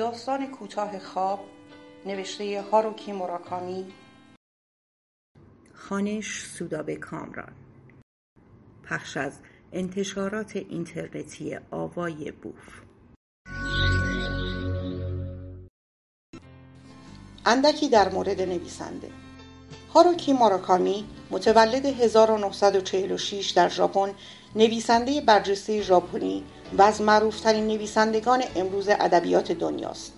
داستان کوتاه خواب نوشته هاروکی موراکامی. خانش سودابه کامران. پخش از انتشارات اینترنتی آوای بوف. اندکی در مورد نویسنده. هاروکی موراکامی متولد 1946 در ژاپن نویسنده برجسته ژاپنی و از معروفترین نویسندگان امروز ادبیات دنیاست.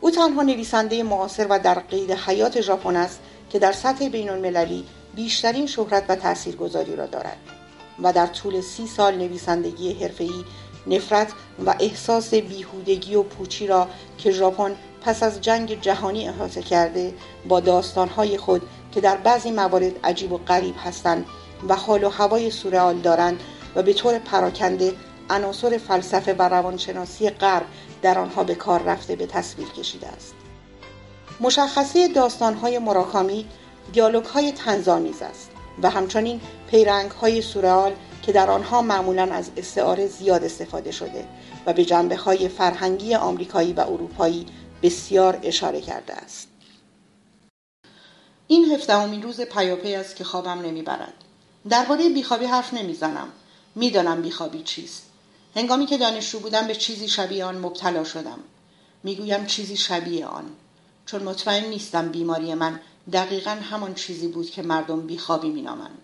او تنها نویسنده معاصر و در قید حیات ژاپن است که در سطح بین المللی بیشترین شهرت و تاثیرگذاری را دارد و در طول سی سال نویسندگی حرفه‌ای نفرت و احساس بیهودگی و پوچی را که ژاپن پس از جنگ جهانی احاطه کرده با داستانهای خود که در بعضی موارد عجیب و غریب هستند و حال و هوای سورئال دارند و به طور پراکنده عناصر فلسفه و روانشناسی غرب در آنها به کار رفته به تصویر کشیده است. مشخصه داستانهای مراکامی دیالوگ های تنزانیز است و همچنین پیرنگ های سورئال که در آنها معمولا از استعاره زیاد استفاده شده و به جنبه های فرهنگی آمریکایی و اروپایی بسیار اشاره کرده است. این هفدهمین روز پیاپی است که خوابم نمی‌برد. درباره بیخوابی حرف نمی‌زنم. می‌دانم بیخوابی چیست. هنگامی که دانشجو بودم به چیزی شبیه آن مبتلا شدم. می‌گویم چیزی شبیه آن. چون مطمئن نیستم بیماری من دقیقا همان چیزی بود که مردم بیخوابی مینامند.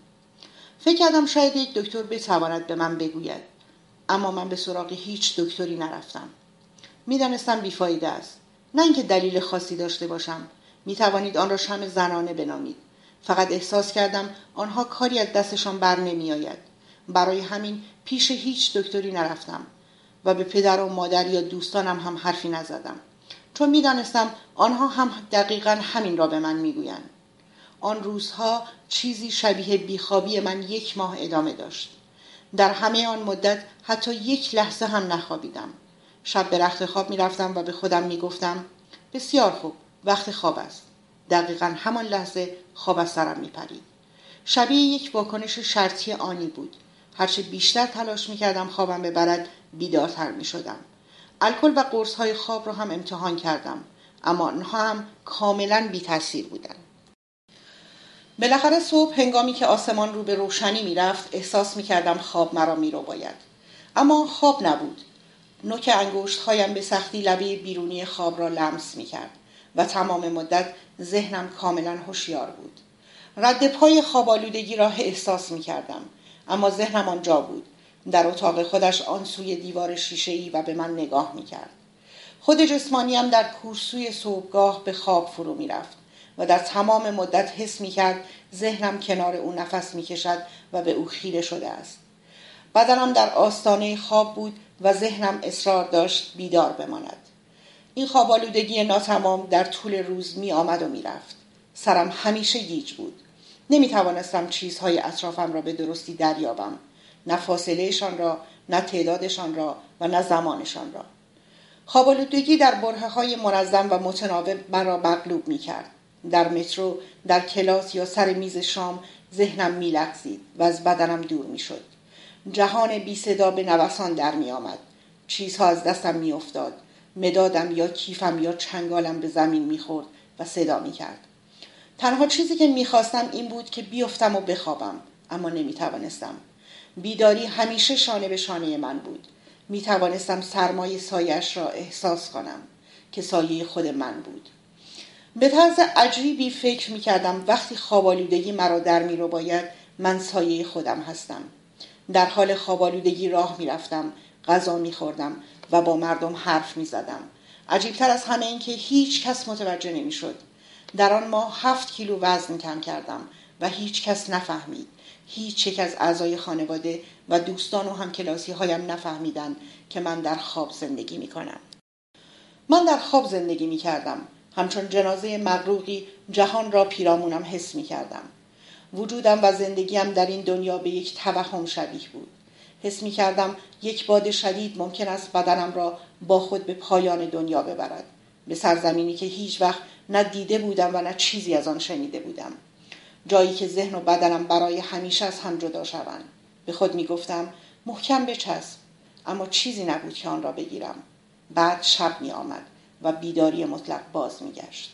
فکر کردم شاید یک دکتر بتواند به من بگوید. اما من به سراغ هیچ دکتری نرفتم. می‌دانستم بیفایده است. نه اینکه دلیل خاصی داشته باشم. می توانید آن را شم زنانه بنامید. فقط احساس کردم آنها کاری از دستشان بر نمی آید. برای همین پیش هیچ دکتری نرفتم و به پدر و مادر یا دوستانم هم حرفی نزدم. چون می‌دانستم آنها هم دقیقا همین را به من می‌گویند. آن روزها چیزی شبیه بیخوابی من یک ماه ادامه داشت. در همه آن مدت حتی یک لحظه هم نخوابیدم. شب به رخت خواب می‌رفتم و به خودم می‌گفتم بسیار خوب وقت خواب است. دقیقا همان لحظه خواب از سرم میپرید. شبیه یک واکنش شرطی آنی بود. هرچه بیشتر تلاش می‌کردم خوابم ببرد بیدارتر می‌شدم. الکل و قرص های خواب را هم امتحان کردم اما آنها هم کاملا بی تاثیر بودند. بالاخره صبح هنگامی که آسمان رو به روشنی می‌رفت احساس می‌کردم خواب مرا میرو باید اما خواب نبود. نوک انگشت هایم به سختی لبه بیرونی خواب را لمس می‌کرد و تمام مدت ذهنم کاملا هوشیار بود. رد پای خواب آلودگی را احساس می کردم اما ذهنم آنجا بود. در اتاق خودش آن سوی دیوار شیشه ای و به من نگاه می کرد خود جسمانیم در کورسوی صبحگاه به خواب فرو می رفت و در تمام مدت حس می کرد ذهنم کنار او نفس می کشد و به او خیره شده است. بدنم در آستانه خواب بود و ذهنم اصرار داشت بیدار بماند. این خواب آلودگی ناتمام در طول روز می آمد و می رفت. سرم همیشه گیج بود. نمی توانستم چیزهای اطرافم را به درستی دریابم. نه فاصلهشان را، نه تعدادشان را و نه زمانشان را. خواب آلودگی در بره های منظم و متناوب مرا مغلوب می کرد. در مترو، در کلاس یا سر میز شام ذهنم می لغزید و از بدنم دور می شد. جهان بی صدا به نوسان در می آمد. چیزها از دستم می افتاد. مدادم یا کیفم یا چنگالم به زمین می‌خورد و صدا می‌کرد. تنها چیزی که می‌خواستم این بود که بیفتم و بخوابم اما نمی‌توانستم. بیداری همیشه شانه به شانه من بود. می‌توانستم سرمایه سایش را احساس کنم که سایه خود من بود. به طرز عجیبی فکر می‌کردم وقتی خوابالودگی مرا در می رو باید من سایه خودم هستم. در حال خوابالودگی راه می‌رفتم غذا میخوردم و با مردم حرف می زدم عجیبتر از همه این که هیچ کس متوجه نمی شد در آن ماه هفت کیلو وزن کم کردم و هیچ کس نفهمید هیچ یک از اعضای خانواده و دوستان و همکلاسی هایم نفهمیدند که من در خواب زندگی می کنم. من در خواب زندگی می کردم همچون جنازه مغروقی جهان را پیرامونم حس می کردم. وجودم و زندگیم در این دنیا به یک توهم شبیه بود. حس می کردم یک باد شدید ممکن است بدنم را با خود به پایان دنیا ببرد. به سرزمینی که هیچ وقت نه دیده بودم و نه چیزی از آن شنیده بودم. جایی که ذهن و بدنم برای همیشه از هم جدا شوند. به خود می گفتم محکم بچسب. اما چیزی نبود که آن را بگیرم. بعد شب می آمد و بیداری مطلق باز میگشت.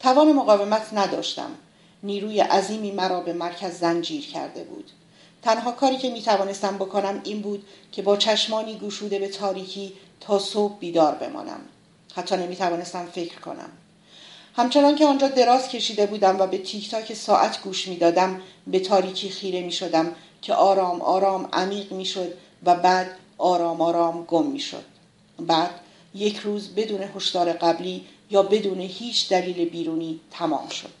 توان مقاومت نداشتم. نیروی عظیمی مرا به مرکز زنجیر کرده بود. تنها کاری که می توانستم بکنم این بود که با چشمانی گشوده به تاریکی تا صبح بیدار بمانم. حتی نمی توانستم فکر کنم. همچنان که آنجا دراز کشیده بودم و به تیک تاک ساعت گوش می دادم به تاریکی خیره می شدم که آرام آرام عمیق می شد و بعد آرام آرام گم می شد بعد یک روز بدون هشدار قبلی یا بدون هیچ دلیل بیرونی تمام شد.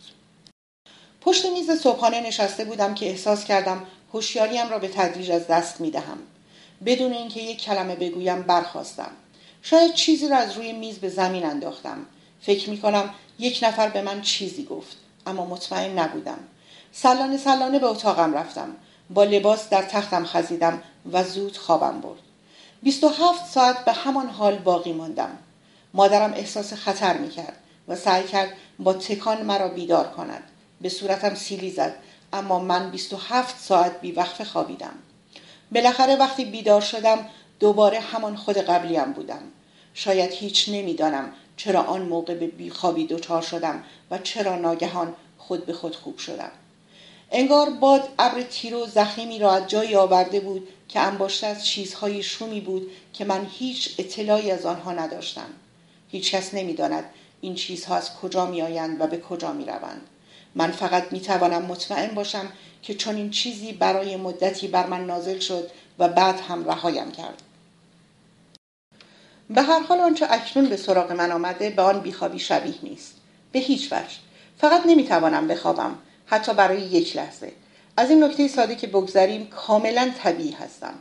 پشت میز صبحانه نشسته بودم که احساس کردم هوشیاریم را به تدریج از دست می دهم. بدون اینکه یک کلمه بگویم برخواستم شاید چیزی را از روی میز به زمین انداختم. فکر می کنم یک نفر به من چیزی گفت اما مطمئن نبودم. سلانه سلانه به اتاقم رفتم. با لباس در تختم خزیدم و زود خوابم برد. بیست و هفت ساعت به همان حال باقی ماندم. مادرم احساس خطر می کرد و سعی کرد با تکان مرا بیدار کند. به صورتم سیلی زد. اما من 27 ساعت بی وقف خوابیدم. بالاخره وقتی بیدار شدم دوباره همان خود قبلیم بودم. شاید هیچ نمی‌دانم چرا آن موقع به بیخوابی دچار شدم و چرا ناگهان خود به خود خوب شدم. انگار باد ابر تیر و زخیمی را از جایی آورده بود که انباشته از چیزهای شومی بود که من هیچ اطلاعی از آنها نداشتم. هیچ کس نمی‌داند این چیزها از کجا میآیند و به کجا می روند. من فقط می توانم مطمئن باشم که چنین چیزی برای مدتی بر من نازل شد و بعد هم رهایم کرد. به هر حال آنچه اکنون به سراغ من آمده به آن بیخوابی شبیه نیست. به هیچ وجه. فقط نمی‌توانم بخوابم حتی برای یک لحظه. از این نکته ساده که بگذریم کاملا طبیعی هستم.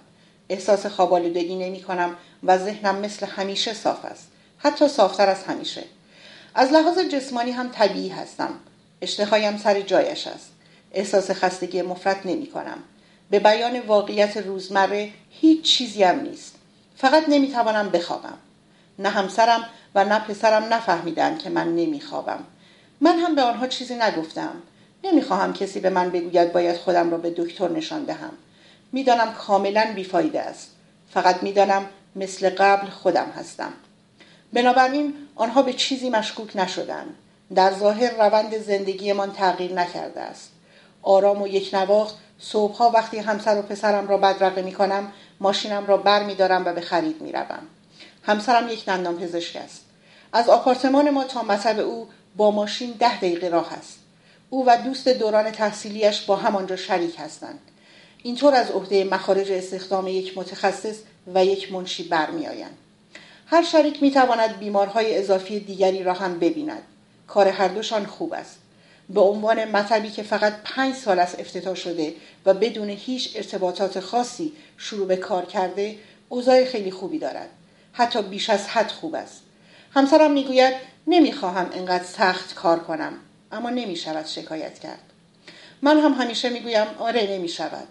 احساس خوابالودگی نمی کنم و ذهنم مثل همیشه صاف است. حتی صافتر از همیشه. از لحاظ جسمانی هم طبیعی هستم. اشتهایم سر جایش است. احساس خستگی مفرد نمی کنم. به بیان واقعیت روزمره هیچ چیزی هم نیست. فقط نمی‌توانم بخوابم. نه همسرم و نه پسرم نفهمیدن که من نمیخوابم من هم به آنها چیزی نگفتم. نمی‌خواهم کسی به من بگوید باید خودم را به دکتر نشان دهم. می‌دانم کاملا بیفایده است. فقط می‌دانم مثل قبل خودم هستم. بنابراین آنها به چیزی مشکوک نشدند. در ظاهر روند زندگیمان تغییر نکرده است. آرام و یک نواخت صبحها وقتی همسر و پسرم را بدرقه می کنم ماشینم را بر می دارم و به خرید می روم. همسرم یک دندان پزشک است. از آپارتمان ما تا مطب او با ماشین ده دقیقه راه است. او و دوست دوران تحصیلیش با همانجا شریک هستند. اینطور از عهده مخارج استخدام یک متخصص و یک منشی برمیآیند. هر شریک می تواند بیمارهای اضافی دیگری را هم ببیند. کار هر دوشان خوب است. به عنوان مطبی که فقط پنج سال است افتتاح شده و بدون هیچ ارتباطات خاصی شروع به کار کرده اوضاع خیلی خوبی دارد. حتی بیش از حد خوب است. همسرم می‌گوید نمی‌خواهم انقدر سخت کار کنم. اما نمی‌شود شکایت کرد. من هم همیشه می‌گویم آره نمی‌شود.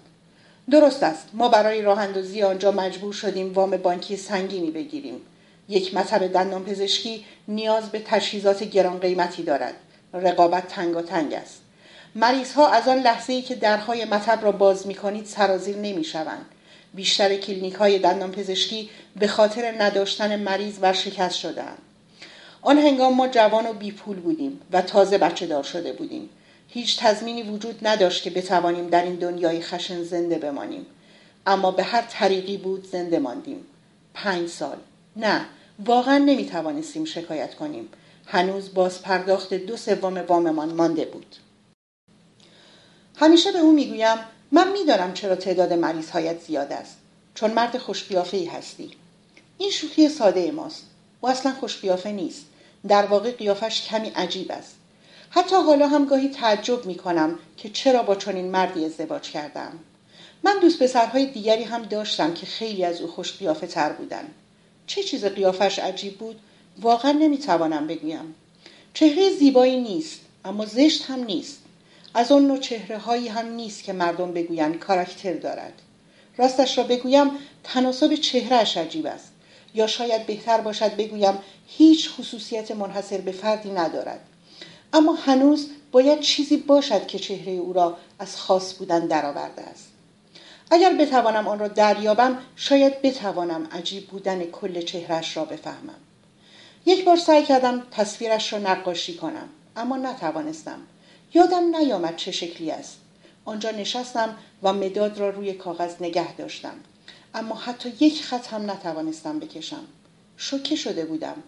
درست است. ما برای راه اندازی آنجا مجبور شدیم وام بانکی سنگینی بگیریم. یک مطب دندان پزشکی نیاز به تجهیزات گران قیمتی دارد رقابت تنگ و تنگ است مریض ها از آن لحظه ای که درهای مطب را باز می کنید سرازیر نمی شوند. بیشتر کلینیک های دندان پزشکی به خاطر نداشتن مریض ورشکست شدند. آن هنگام ما جوان و بی پول بودیم و تازه بچه دار شده بودیم. هیچ تضمینی وجود نداشت که بتوانیم در این دنیای خشن زنده بمانیم. اما به هر طریقی بود زنده ماندیم. پنج سال. نه واقعا نمی توانستیم شکایت کنیم. هنوز باز پرداخت دو سوم واممان مانده بود. همیشه به او می‌گویم من می‌دانم چرا تعداد مریض هایت زیاد است. چون مرد خوشقیافه ای هستی. این شوخی ساده ماست. او اصلا خوشقیافه نیست. در واقع قیافش کمی عجیب است. حتی حالا هم گاهی تعجب می کنم که چرا با چنین مردی ازدواج کردم. من دوست پسرهای دیگری هم داشتم که خیلی از او خوش قیافه تر بودن. چه چیز قیافش عجیب بود؟ واقعا نمی‌توانم بگویم. چهره زیبایی نیست اما زشت هم نیست. از آن نوع چهره هایی هم نیست که مردم بگویند کاراکتر دارد. راستش را بگویم تناسب چهرهش عجیب است. یا شاید بهتر باشد بگویم هیچ خصوصیت منحصر به فردی ندارد. اما هنوز باید چیزی باشد که چهره او را از خاص بودن درآورده است. اگر بتوانم آن را دریابم شاید بتوانم عجیب بودن کل چهرش را بفهمم. یک بار سعی کردم تصویرش را نقاشی کنم اما نتوانستم. یادم نیامد چه شکلی است. آنجا نشستم و مداد را روی کاغذ نگه داشتم. اما حتی یک خط هم نتوانستم بکشم. شوکه شده بودم.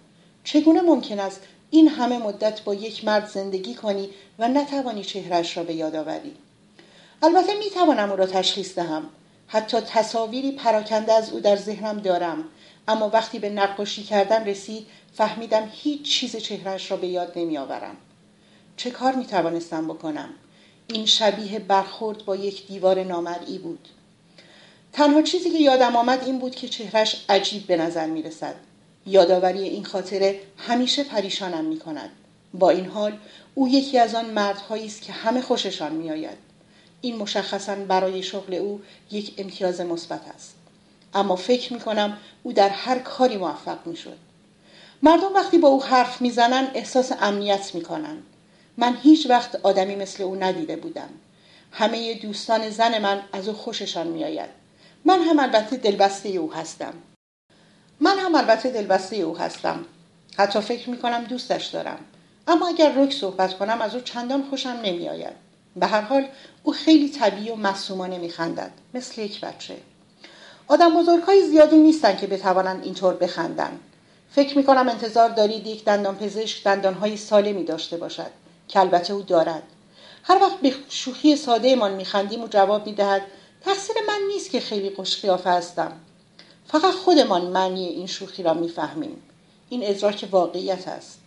چگونه ممکن است این همه مدت با یک مرد زندگی کنی و نتوانی چهرش را به یاد آوری؟ البته می توانم او را تشخیص دهم حتی تصاویری پراکنده از او در ذهنم دارم اما وقتی به نقاشی کردن رسید فهمیدم هیچ چیز چهرش را به یاد نمی آورم. چه کار می توانستم بکنم؟ این شبیه برخورد با یک دیوار نامرئی بود. تنها چیزی که یادم آمد این بود که چهرش عجیب به نظر می رسد. یادآوری این خاطره همیشه پریشانم می کند. با این حال او یکی از آن مردهایی است که همه خوششان می آید. این مشخصا برای شغل او یک امتیاز مثبت است. اما فکر می کنم او در هر کاری موفق می شد. مردم وقتی با او حرف می‌زنن احساس امنیت می‌کنن. من هیچ وقت آدمی مثل او ندیده بودم. همه دوستان زن من از او خوششان میآید. من هم البته دلبسته او هستم. من هم البته دلبسته او هستم. حتی فکر می‌کنم دوستش دارم. اما اگر رک صحبت کنم از او چندان خوشم نمیآید. به هر حال او خیلی طبیعی و معصومانه میخندد مثل یک بچه. آدم بزرگهای زیادی نیستن که بتوانند اینطور بخندند فکر می کنم انتظار دارید یک دندان پزشک دندانهای سالمی داشته باشد که البته او دارد. هر وقت به شوخی ساده من میخندیم و جواب می‌دهد تقصیر من نیست که خیلی خوش هستم. فقط خودمان معنی این شوخی را می‌فهمیم. این ادراک واقعیت است.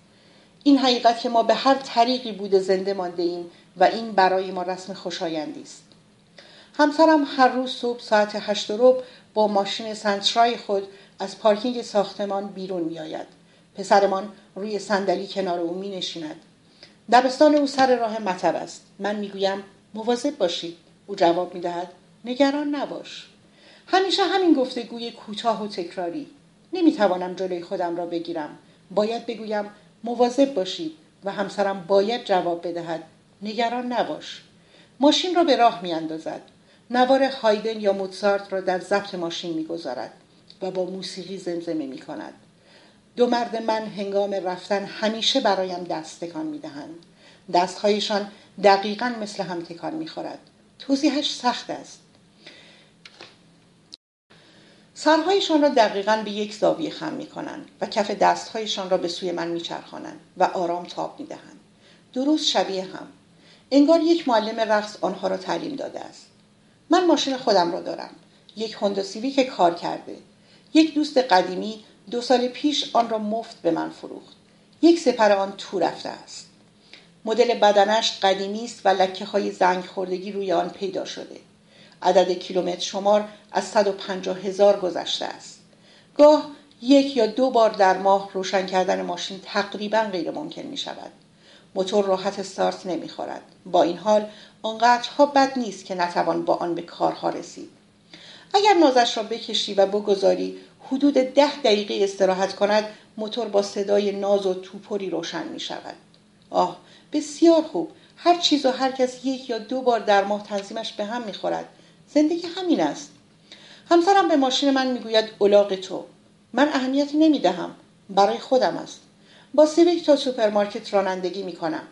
این حقیقت که ما به هر طریقی بوده زنده مانده ایم و این برای ما رسم خوشایندی است همسرم هر روز صبح ساعت هشت و با ماشین سنترای خود از پارکینگ ساختمان بیرون می آید. پسرمان روی صندلی کنار او می نشیند. دبستان او سر راه مطب است. من می گویم مواظب باشید. او جواب می دهد نگران نباش. همیشه همین گفتگوی کوتاه و تکراری. نمی توانم جلوی خودم را بگیرم. باید بگویم مواظب باشید و همسرم باید جواب بدهد نگران نباش. ماشین را به راه می اندازد. نوار هایدن یا موتسارت را در ضبط ماشین می‌گذارد و با موسیقی زمزمه می کند. دو مرد من هنگام رفتن همیشه برایم دست تکان می دهند. دستهایشان دقیقا مثل هم تکان می خورد. توضیحش سخت است. سرهایشان را دقیقا به یک زاویه خم می کنند و کف دستهایشان را به سوی من می و آرام تاب می دهند. درست شبیه هم. انگار یک معلم رقص آنها را تعلیم داده است. من ماشین خودم را دارم. یک هوندا که کار کرده. یک دوست قدیمی دو سال پیش آن را مفت به من فروخت یک سپر آن تو رفته است مدل بدنش قدیمی است و لکه های زنگ خوردگی روی آن پیدا شده عدد کیلومتر شمار از 150 هزار گذشته است. گاه یک یا دو بار در ماه روشن کردن ماشین تقریبا غیر ممکن می شود موتور راحت استارت نمی خورد. با این حال آنقدرها بد نیست که نتوان با آن به کارها رسید. اگر نازش را بکشی و بگذاری حدود ده دقیقه استراحت کند موتور با صدای ناز و توپری روشن می شود آه بسیار خوب. هر چیز و هر کس یک یا دو بار در ماه تنظیمش به هم می‌خورد. زندگی همین است همسرم به ماشین من می‌گوید اولاغ تو من اهمیتی نمی‌دهم برای خودم است با سیویک تا سوپرمارکت رانندگی می‌کنم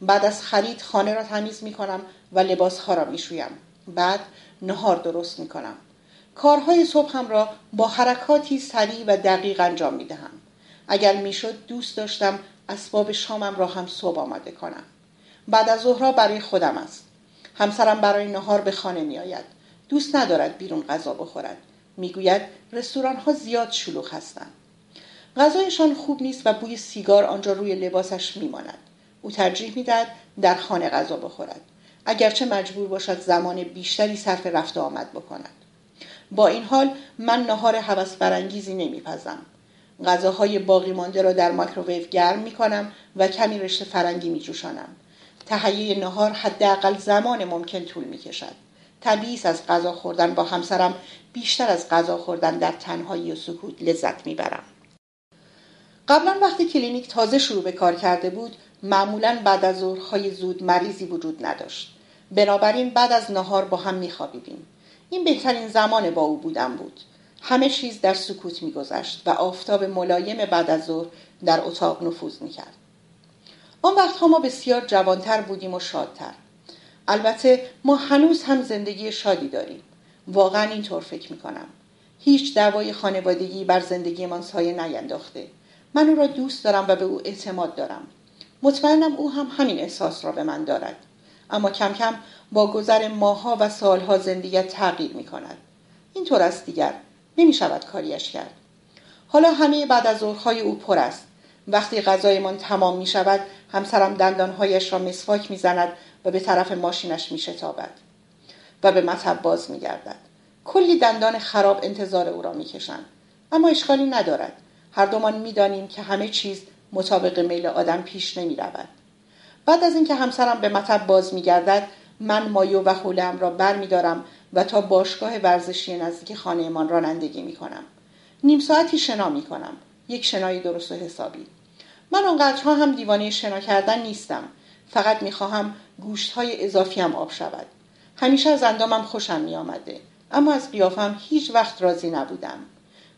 بعد از خرید خانه را تمیز می‌کنم و لباسها را می‌شویم بعد نهار درست می‌کنم کارهای صبحم را با حرکاتی سریع و دقیق انجام می دهم. اگر می‌شد دوست داشتم اسباب شامم را هم صبح آماده کنم. بعد از ظهرها برای خودم است. همسرم برای نهار به خانه می آید. دوست ندارد بیرون غذا بخورد. می‌گوید رستوران ها زیاد شلوغ هستند. غذایشان خوب نیست و بوی سیگار آنجا روی لباسش میماند. او ترجیح می‌دهد در خانه غذا بخورد. اگرچه مجبور باشد زمان بیشتری صرف رفت آمد بکند. با این حال من نهار حوس برانگیزی نمیپزم غذاهای باقی مانده را در مایکروویو گرم می کنم و کمی رشته فرنگی می جوشانم. تهیه نهار حداقل زمان ممکن طول می کشد. طبیعی از غذا خوردن با همسرم بیشتر از غذا خوردن در تنهایی و سکوت لذت می‌برم. قبلا وقتی کلینیک تازه شروع به کار کرده بود معمولا بعد از ظهرهای زود مریضی وجود نداشت. بنابراین بعد از نهار با هم میخوابیدیم. این بهترین زمان با او بودن بود همه چیز در سکوت میگذشت و آفتاب ملایم بعد از ظهر در اتاق نفوذ می‌کرد آن وقتها ما بسیار جوانتر بودیم و شادتر البته ما هنوز هم زندگی شادی داریم. واقعا اینطور فکر می‌کنم. هیچ دعوای خانوادگی بر زندگیمان سایه نینداخته. من او را دوست دارم و به او اعتماد دارم. مطمئنم او هم همین احساس را به من دارد. اما کم کم با گذر ماها و سالها زندگیت تغییر می کند اینطور است دیگر. نمی شود کاریش کرد. حالا همه بعد از ظهرهای او پر است. وقتی غذایمان تمام می شود همسرم دندانهایش را مسواک می زند و به طرف ماشینش می شتابد و به مطب باز می گردد کلی دندان خراب انتظار او را می کشند اما اشکالی ندارد هر دومان می دانیم که همه چیز مطابق میل آدم پیش نمی رود. بعد از اینکه همسرم به مطب باز می گردد من مایو و حولم را بر می دارم و تا باشگاه ورزشی نزدیک خانهمان رانندگی می کنم. نیم ساعتی شنا می کنم. یک شنای درست و حسابی. من آنقدرها هم دیوانه شنا کردن نیستم. فقط می خواهم گوشت های اضافی هم آب شود. همیشه از اندامم خوشم می آمده. اما از قیافم هیچ وقت راضی نبودم.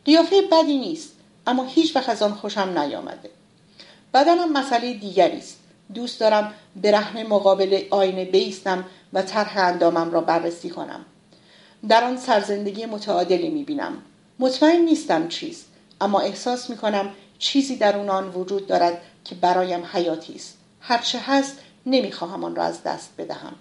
قیافه بدی نیست اما هیچ وقت از آن خوشم نیامده. بدنم مسئله دیگری است. دوست دارم برهنه مقابل آینه بیستم و طرح اندامم را بررسی کنم. در آن سرزندگی متعادلی می‌بینم. مطمئن نیستم چیست اما احساس می‌کنم چیزی در اون آن وجود دارد که برایم حیاتی است. هرچه هست نمی‌خواهم آن را از دست بدهم.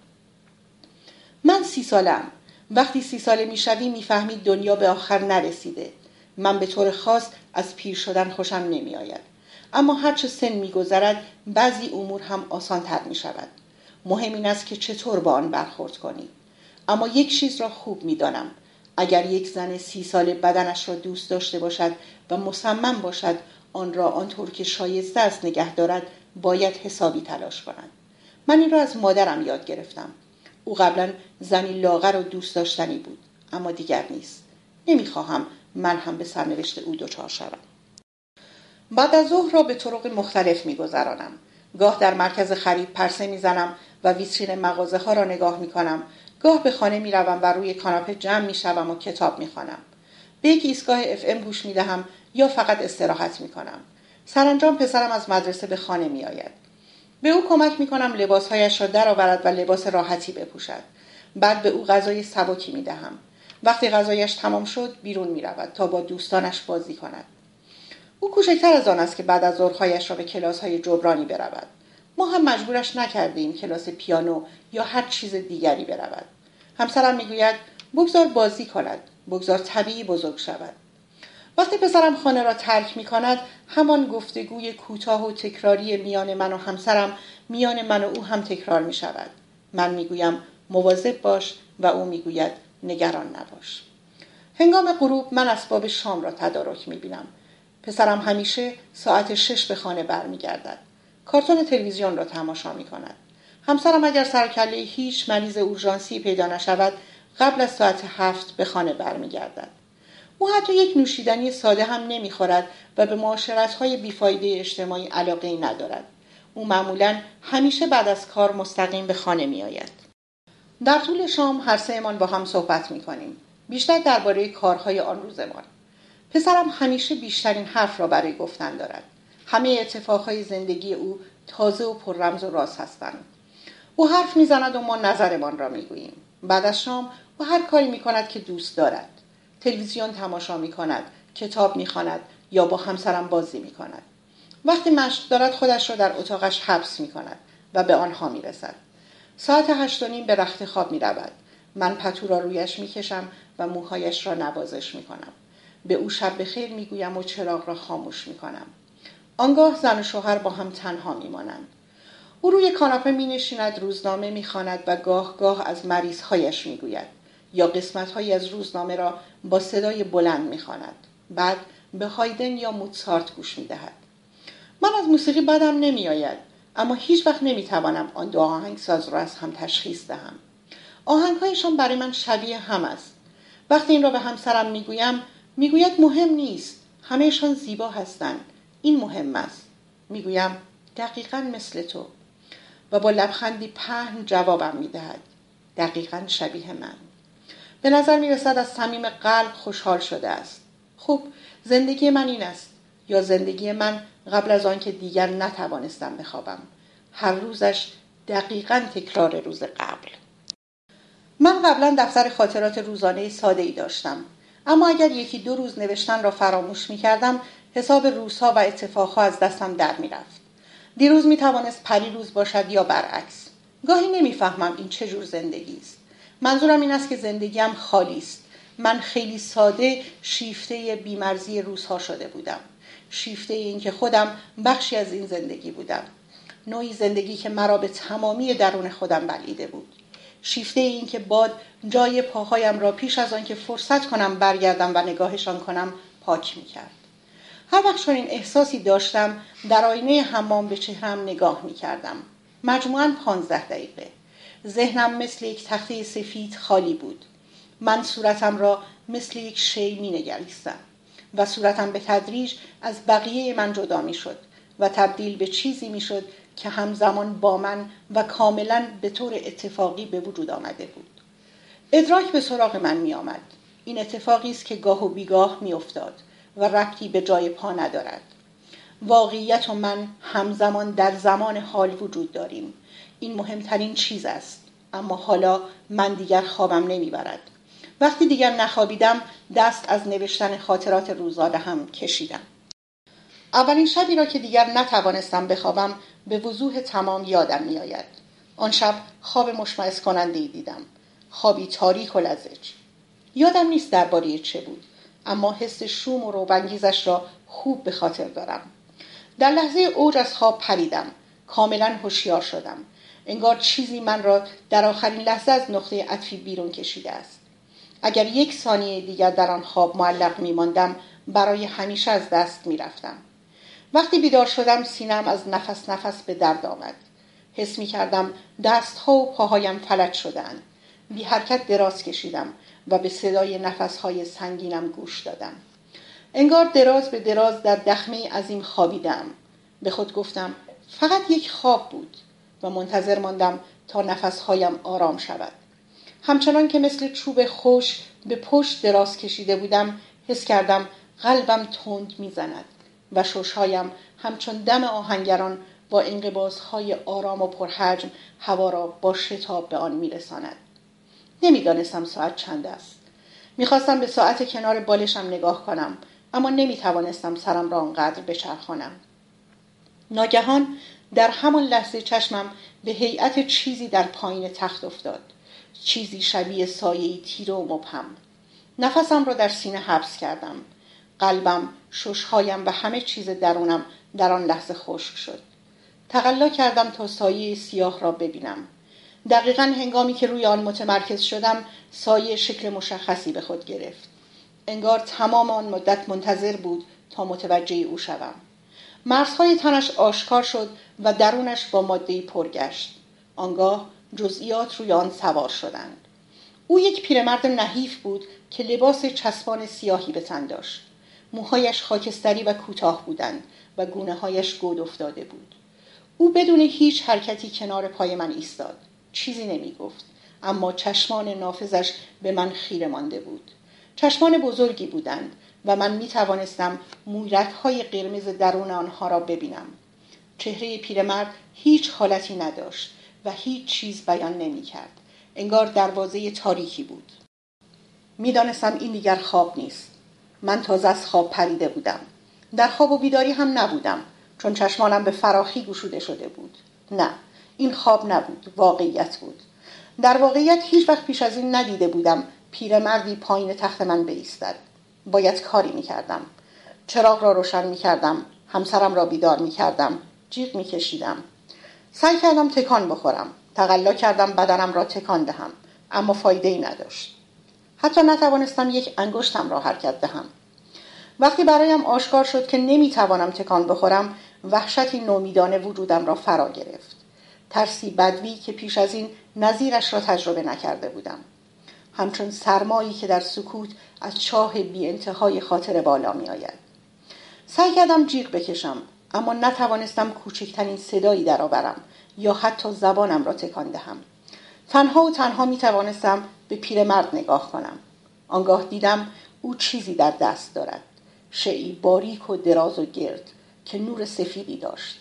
من سی سالم. وقتی سی ساله می‌شوی می‌فهمی دنیا به آخر نرسیده. من به طور خاص از پیر شدن خوشم نمیآید. اما هرچه سن میگذرد بعضی امور هم آسانتر می شود مهم این است که چطور با آن برخورد کنی. اما یک چیز را خوب می‌دانم. اگر یک زن سی ساله بدنش را دوست داشته باشد و مصمم باشد آن را آنطور که شایسته است نگه دارد باید حسابی تلاش کند. من این را از مادرم یاد گرفتم. او قبلا زنی لاغر و دوست داشتنی بود اما دیگر نیست. نمی‌خواهم من هم به سرنوشت او دچار شوم. بعد از ظهر را به طرق مختلف میگذرانم. گاه در مرکز خرید پرسه می‌زنم و ویترین مغازه ها را نگاه می‌کنم. گاه به خانه می‌روم و روی کاناپه جمع می‌شوم و کتاب می‌خوانم. به یک ایستگاه اف ام گوش می‌دهم یا فقط استراحت می‌کنم. سرانجام پسرم از مدرسه به خانه میآید. به او کمک می‌کنم لباسهایش را درآورد و لباس راحتی بپوشد. بعد به او غذای سبکی می‌دهم. وقتی غذایش تمام شد بیرون می‌رود تا با دوستانش بازی کند. او کوچکتر از آن است که بعد از ظهرهایش را به کلاس های جبرانی برود. ما هم مجبورش نکردیم کلاس پیانو یا هر چیز دیگری برود. همسرم می‌گوید بگذار بازی کند. بگذار طبیعی بزرگ شود. وقتی پسرم خانه را ترک می کند همان گفتگوی کوتاه و تکراری میان من و همسرم میان من و او هم تکرار می شود من می‌گویم مواظب باش و او می‌گوید نگران نباش هنگام غروب من اسباب شام را تدارک می بینم پسرم همیشه ساعت شش به خانه برمیگردد. کارتون تلویزیون را تماشا می کند همسرم اگر سرکله هیچ مریض اورژانسی پیدا نشود قبل از ساعت هفت به خانه برمیگردد. او حتی یک نوشیدنی ساده هم نمی‌خورد و به معاشرت های بیفایده اجتماعی علاقه ای ندارد او معمولا همیشه بعد از کار مستقیم به خانه می آید. در طول شام هر سهمان با هم صحبت می کنیم. بیشتر درباره کارهای آن روزمان. پسرم همیشه بیشترین حرف را برای گفتن دارد. همه اتفاقهای زندگی او تازه و پر رمز و راز هستند. او حرف می‌زند و ما نظرمان را می‌گوییم. بعد از شام او هر کاری می کند که دوست دارد. تلویزیون تماشا می کند کتاب می خاند یا با همسرم بازی می کند وقتی مشق دارد خودش را در اتاقش حبس می کند و به آنها می رسد ساعت هشت و نیم به رخت خواب می رود من پتو را رویش می کشم و موهایش را نوازش می کنم به او شب بخیر می گویم و چراغ را خاموش می کنم آنگاه زن و شوهر با هم تنها می مانند او روی کاناپه می نشیند روزنامه می خاند و گاه گاه از مریضهایش می گوید یا قسمت از روزنامه را با صدای بلند می‌خواند. بعد به هایدن یا موتسارت گوش می‌دهد. من از موسیقی بدم نمیآید اما هیچ وقت نمی‌توانم آن دو آهنگساز را از هم تشخیص دهم. آهنگهایشان برای من شبیه هم است. وقتی این را به همسرم می‌گویم می‌گوید مهم نیست. همهشان زیبا هستند. این مهم است. می‌گویم دقیقا مثل تو. و با لبخندی پهن جوابم می‌دهد. دقیقا شبیه من. به نظر می رسد از صمیم قلب خوشحال شده است. خوب زندگی من این است. یا زندگی من قبل از آنکه دیگر نتوانستم بخوابم. هر روزش دقیقا تکرار روز قبل. من قبلا دفتر خاطرات روزانه ساده ای داشتم. اما اگر یکی دو روز نوشتن را فراموش می کردم حساب روزها و اتفاقها از دستم در می رفت. دیروز می توانست پری روز باشد یا برعکس. گاهی نمی‌فهمم این چه جور زندگی است. منظورم این است که زندگیم خالی است. من خیلی ساده شیفته بیمرزی روزها شده بودم. شیفته این که خودم بخشی از این زندگی بودم. نوعی زندگی که مرا به تمامی درون خودم بلیده بود. شیفته این که باد جای پاهایم را پیش از آنکه فرصت کنم برگردم و نگاهشان کنم پاک می‌کرد. هر وقت چون این احساسی داشتم در آینه حمام به چهرم نگاه می‌کردم. مجموعا پانزده دقیقه. ذهنم مثل یک تخته سفید خالی بود. من صورتم را مثل یک شی می نگریستم و صورتم به تدریج از بقیه من جدا می شد و تبدیل به چیزی می شد که همزمان با من و کاملا به طور اتفاقی به وجود آمده بود. ادراک به سراغ من می آمد این اتفاقی است که گاه و بیگاه می افتاد و ربطی به جای پا ندارد. واقعیت و من همزمان در زمان حال وجود داریم. این مهمترین چیز است. اما حالا من دیگر خوابم نمی‌برد. وقتی دیگر نخوابیدم دست از نوشتن خاطرات روزانه هم کشیدم. اولین شبی را که دیگر نتوانستم بخوابم به وضوح تمام یادم میآید. آن شب خواب مشمعز کننده دیدم. خوابی تاریک و لزج. یادم نیست درباره چه بود اما حس شوم و روبنگیزش را خوب به خاطر دارم. در لحظه اوج از خواب پریدم. کاملا هوشیار شدم. انگار چیزی من را در آخرین لحظه از نقطه عطفی بیرون کشیده است. اگر یک ثانیه دیگر در آن خواب معلق میماندم برای همیشه از دست می‌رفتم. وقتی بیدار شدم سینم از نفس نفس به درد آمد. حس می کردم دستها و پاهایم فلج شدن بی حرکت دراز کشیدم و به صدای نفسهای سنگینم گوش دادم. انگار دراز به دراز در دخمه عظیم خوابیدم به خود گفتم فقط یک خواب بود. و منتظر ماندم تا نفسهایم آرام شود. همچنان که مثل چوب خوش به پشت دراز کشیده بودم حس کردم قلبم تند می‌زند و ششهایم همچون دم آهنگران با انقباضهای آرام و پرحجم هوا را با شتاب به آن میرساند. نمی‌دانستم ساعت چند است. می‌خواستم به ساعت کنار بالشم نگاه کنم اما نمی‌توانستم سرم را آنقدر بچرخانم. ناگهان در همان لحظه چشمم به هیئت چیزی در پایین تخت افتاد. چیزی شبیه سایه تیره و مبهم. نفسم را در سینه حبس کردم. قلبم ششهایم و همه چیز درونم در آن لحظه خشک شد. تقلا کردم تا سایه سیاه را ببینم. دقیقا هنگامی که روی آن متمرکز شدم سایه شکل مشخصی به خود گرفت. انگار تمام آن مدت منتظر بود تا متوجه او شوم. مرزهای تنش آشکار شد و درونش با ماده پر گشت. آنگاه جزئیات روی آن سوار شدند. او یک پیرمرد نحیف بود که لباس چسبان سیاهی به تن داشت. موهایش خاکستری و کوتاه بودند و گونه هایش گود افتاده بود. او بدون هیچ حرکتی کنار پای من ایستاد. چیزی نمی گفت اما چشمان نافذش به من خیره مانده بود. چشمان بزرگی بودند و من می توانستم مورک های قرمز درون آنها را ببینم چهره پیرمرد هیچ حالتی نداشت و هیچ چیز بیان نمی کرد. انگار دروازه تاریکی بود. می‌دانستم این دیگر خواب نیست. من تازه از خواب پریده بودم. در خواب و بیداری هم نبودم چون چشمانم به فراخی گشوده شده بود. نه این خواب نبود واقعیت بود. در واقعیت هیچ وقت پیش از این ندیده بودم پیرمردی پایین تخت من بایستد. باید کاری می‌کردم. چراغ را روشن می‌کردم. همسرم را بیدار می‌کردم. جیغ میکشیدم. سعی کردم تکان بخورم تقلا کردم بدنم را تکان دهم اما فایده ای نداشت حتی نتوانستم یک انگشتم را حرکت دهم وقتی برایم آشکار شد که نمی‌توانم تکان بخورم وحشتی نومیدانه وجودم را فرا گرفت ترسی بدوی که پیش از این نظیرش را تجربه نکرده بودم همچون سرمایی که در سکوت از چاه بی انتهای خاطر بالا می آید. سعی کردم جیغ بکشم اما نتوانستم کوچکترین صدایی درآورم یا حتی زبانم را تکان دهم. تنها و تنها می توانستم به پیرمرد نگاه کنم. آنگاه دیدم او چیزی در دست دارد. شعی باریک و دراز و گرد که نور سفیدی داشت.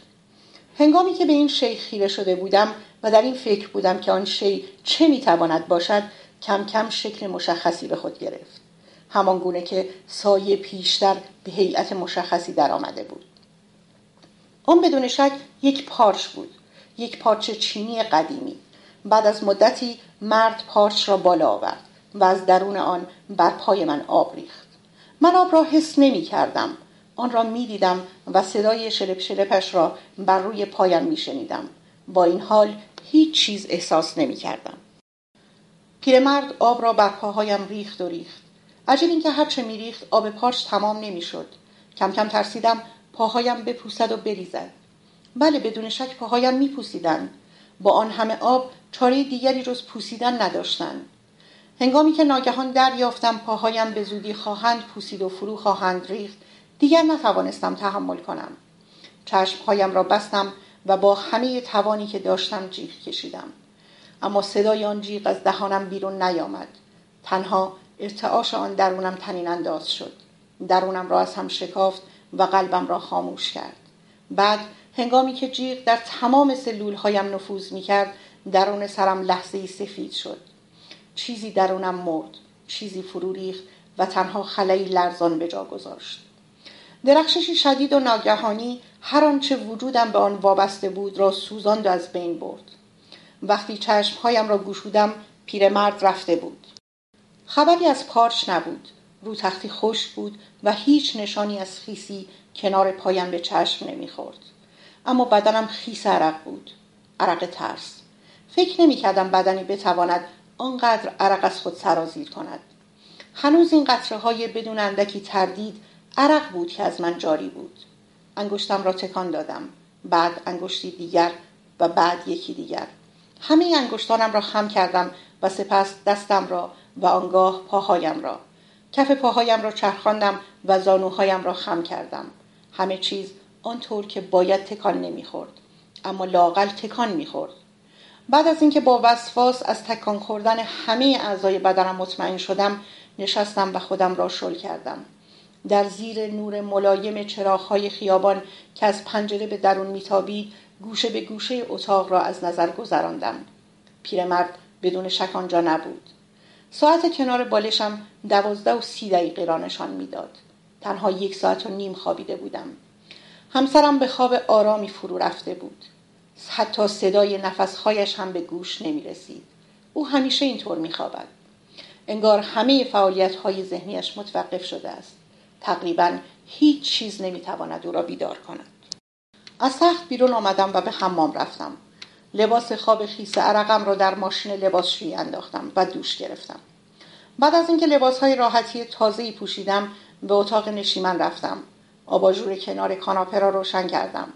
هنگامی که به این شی خیره شده بودم و در این فکر بودم که آن شی چه می‌تواند باشد کم کم شکل مشخصی به خود گرفت. همان گونه که سایه پیشتر به هیئت مشخصی در آمده بود. آن بدون شک یک پارچ بود. یک پارچ چینی قدیمی. بعد از مدتی مرد پارچ را بالا آورد و از درون آن بر پای من آب ریخت. من آب را حس نمی کردم. آن را می دیدم و صدای شلپ شلپش را بر روی پایم می شنیدم. با این حال هیچ چیز احساس نمی کردم. پیرمرد آب را بر پاهایم ریخت و ریخت. عجب اینکه هرچه میریخت آب پارچ تمام نمی‌شد. کم کم ترسیدم پاهایم بپوسد و بریزد. بله بدون شک پاهایم میپوسیدند. با آن همه آب چاره دیگری جز پوسیدن نداشتند. هنگامی که ناگهان دریافتم پاهایم به زودی خواهند پوسید و فرو خواهند ریخت. دیگر نتوانستم تحمل کنم. چشمهایم را بستم و با همه توانی که داشتم جیغ کشیدم. اما صدای آن جیغ از دهانم بیرون نیامد. تنها ارتعاش آن درونم تنین انداز شد. درونم را از هم شکافت و قلبم را خاموش کرد. بعد هنگامی که جیغ در تمام سلول هایم نفوذ می کرد درون سرم لحظه سفید شد. چیزی درونم مرد چیزی فرو ریخت و تنها خلایی لرزان به جا گذاشت. درخششی شدید و ناگهانی هر آنچه وجودم به آن وابسته بود را سوزاند و از بین برد. وقتی چشمهایم را گشودم پیرمرد رفته بود. خبری از پارچ نبود. رو تختی خشک بود و هیچ نشانی از خیسی کنار پایم به چشم نمی‌خورد. اما بدنم خیس عرق بود. عرق ترس. فکر نمی‌کردم بدنی بتواند آنقدر عرق از خود سرازیر کند. هنوز این قطره های بدون اندکی تردید عرق بود که از من جاری بود. انگشتم را تکان دادم. بعد انگشتی دیگر و بعد یکی دیگر. همه انگشتانم را خم کردم و سپس دستم را و آنگاه پاهایم را. کف پاهایم را چرخاندم و زانوهایم را خم کردم. همه چیز آنطور که باید تکان نمی‌خورد اما لاقل تکان می‌خورد. بعد از اینکه با وسواس از تکان خوردن همه اعضای بدنم مطمئن شدم نشستم و خودم را شل کردم. در زیر نور ملایم چراغهای خیابان که از پنجره به درون میتابید گوشه به گوشه اتاق را از نظر گذراندم. پیرمرد بدون شک آنجا نبود. ساعت کنار بالشم دوازده و سی دقیقه را نشان می‌داد تنها یک ساعت و نیم خوابیده بودم همسرم به خواب آرامی فرو رفته بود حتی صدای نفسهایش هم به گوش نمی رسید. او همیشه اینطور می خوابد. انگار همه فعالیت های ذهنیش متوقف شده است. تقریبا هیچ چیز نمی تواند او را بیدار کند. از تخت بیرون آمدم و به حمام رفتم. لباس خواب خیس عرقم را در ماشین لباسشویی انداختم و دوش گرفتم. بعد از اینکه لباس های راحتی تازه‌ای پوشیدم به اتاق نشیمن رفتم. آباژور کنار کاناپه را روشن کردم.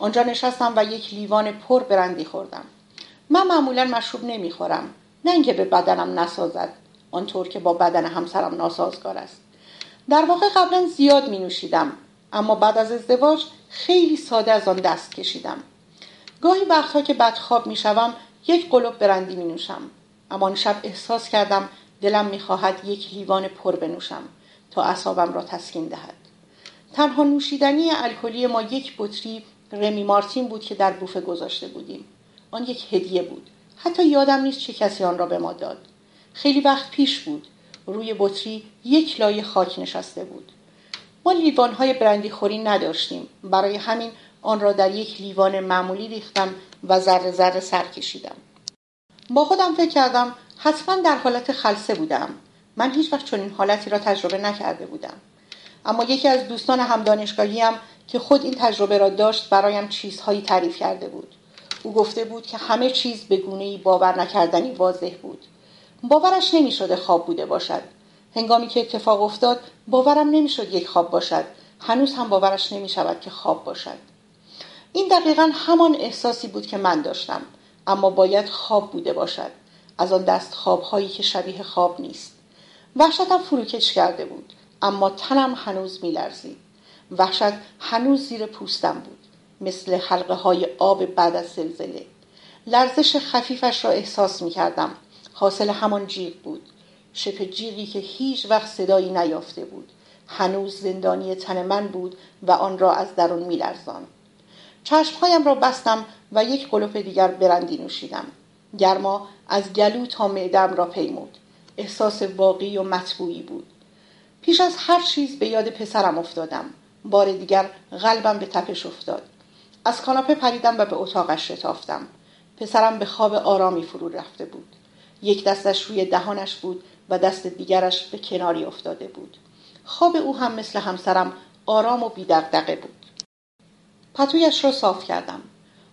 آنجا نشستم و یک لیوان پر برندی خوردم من معمولا مشروب نمی‌خورم نه اینکه به بدنم نسازد آنطور که با بدن همسرم ناسازگار است در واقع قبلا زیاد می نوشیدم اما بعد از ازدواج خیلی ساده از آن دست کشیدم گاهی وقتها که بدخواب می شوم یک قلوب برندی می نوشم اما آن شب احساس کردم دلم می خواهد یک لیوان پر بنوشم تا اصابم را تسکین دهد. تنها نوشیدنی الکلی ما یک بطری رمی مارتین بود که در بوفه گذاشته بودیم. آن یک هدیه بود. حتی یادم نیست چه کسی آن را به ما داد. خیلی وقت پیش بود. روی بطری یک لایه خاک نشسته بود. ما لیوان های برندی خوری نداشتیم. برای همین آن را در یک لیوان معمولی ریختم و ذره ذره سر کشیدم. با خودم فکر کردم حتما در حالت خلصه بودم. من هیچ وقت چنین حالتی را تجربه نکرده بودم. اما یکی از دوستان هم دانشگاهیم که خود این تجربه را داشت برایم چیزهایی تعریف کرده بود. او گفته بود که همه چیز به گونه باور نکردنی واضح بود. باورش نمی‌شده خواب بوده باشد. هنگامی که اتفاق افتاد باورم نمی‌شد یک خواب باشد. هنوز هم باورش نمی شود که خواب باشد. این دقیقا همان احساسی بود که من داشتم. اما باید خواب بوده باشد. از آن دست خوابهایی که شبیه خواب نیست. وحشتم فروکش کرده بود اما تنم هنوز میلرزید. وحشت هنوز زیر پوستم بود مثل حلقه های آب بعد از زلزله. لرزش خفیفش را احساس می کردم حاصل همان جیغ بود. شپ جیغی که هیچ وقت صدایی نیافته بود. هنوز زندانی تن من بود و آن را از درون می لرزان. چشمهایم را بستم و یک قلوپ دیگر برندی نوشیدم. گرما از گلو تا معدم را پیمود. احساس واقعی و مطبوعی بود. پیش از هر چیز به یاد پسرم افتادم. بار دیگر قلبم به تپش افتاد. از کاناپه پریدم و به اتاقش شتافتم. پسرم به خواب آرامی فرو رفته بود. یک دستش روی دهانش بود و دست دیگرش به کناری افتاده بود. خواب او هم مثل همسرم آرام و بیدقدقه بود. پتویش را صاف کردم.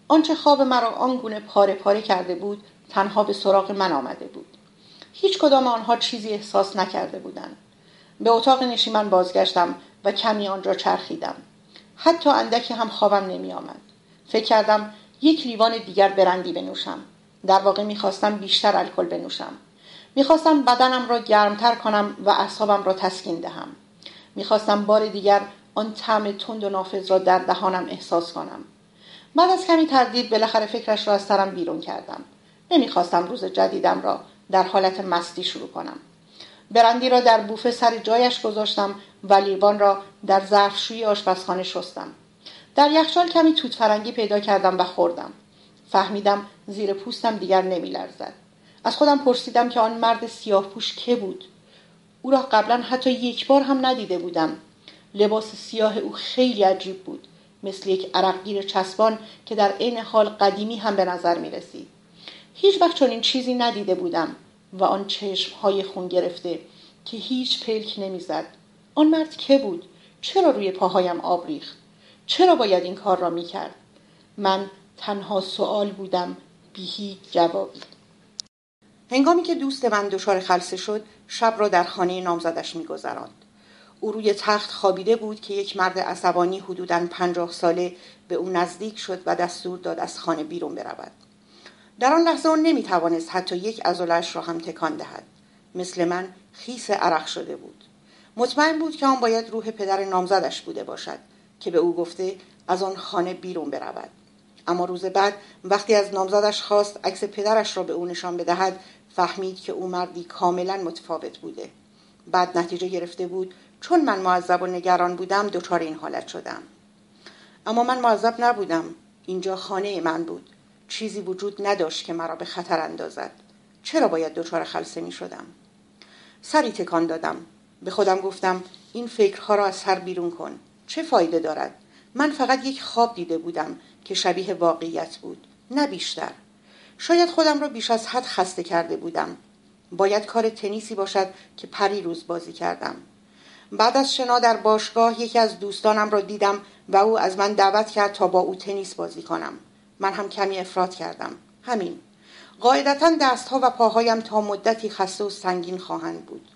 آنچه خواب مرا آنگونه پاره پاره کرده بود تنها به سراغ من آمده بود. هیچ کدام آنها چیزی احساس نکرده بودند. به اتاق نشیمن بازگشتم و کمی آنجا چرخیدم. حتی اندکی هم خوابم نمی آمد. فکر کردم یک لیوان دیگر برندی بنوشم. در واقع می‌خواستم بیشتر الکل بنوشم. می‌خواستم بدنم را گرمتر کنم و اعصابم را تسکین دهم. می‌خواستم بار دیگر آن طعم تند و نافذ را در دهانم احساس کنم. بعد از کمی تردید بالاخره فکرش را از سرم بیرون کردم. نمی‌خواستم روز جدیدم را در حالت مستی شروع کنم. برندی را در بوفه سر جایش گذاشتم و لیوان را در ظرفشویی آشپزخانه شستم. در یخچال کمی توت فرنگی پیدا کردم و خوردم. فهمیدم زیر پوستم دیگر نمیلرزد. از خودم پرسیدم که آن مرد سیاه پوش که بود. او را قبلا حتی یک بار هم ندیده بودم. لباس سیاه او خیلی عجیب بود. مثل یک عرقگیر چسبان که در عین حال قدیمی هم به نظر می رسید. هیچ وقت چنین چیزی ندیده بودم و آن چشم های خون گرفته که هیچ پلک نمی‌زد. آن مرد که بود؟ چرا روی پاهایم آب ریخت؟ چرا باید این کار را می کرد؟ من تنها سوال بودم بی هیچ جوابی. هنگامی که دوست من دچار خلصه شد شب را در خانه نامزدش میگذراند او روی تخت خوابیده بود که یک مرد عصبانی حدوداً پنجاه ساله به او نزدیک شد و دستور داد از خانه بیرون برود. در آن لحظه او نمی‌توانست حتی یک ازولش را هم تکان دهد. مثل من خیس عرق شده بود. مطمئن بود که آن باید روح پدر نامزدش بوده باشد که به او گفته از آن خانه بیرون برود. اما روز بعد وقتی از نامزدش خواست عکس پدرش را به او نشان بدهد فهمید که او مردی کاملا متفاوت بوده. بعد نتیجه گرفته بود چون من معذب و نگران بودم دچار این حالت شدم. اما من معذب نبودم. اینجا خانه من بود. چیزی وجود نداشت که مرا به خطر اندازد. چرا باید دچار خلصه می شدم؟ سری تکان دادم. به خودم گفتم این فکرها را از سر بیرون کن. چه فایده دارد؟ من فقط یک خواب دیده بودم که شبیه واقعیت بود نه بیشتر. شاید خودم را بیش از حد خسته کرده بودم. باید کار تنیسی باشد که پری روز بازی کردم. بعد از شنا در باشگاه یکی از دوستانم را دیدم و او از من دعوت کرد تا با او تنیس بازی کنم. من هم کمی افراد کردم. همین. قاعدتا دستها و پاهایم تا مدتی خسته و سنگین خواهند بود.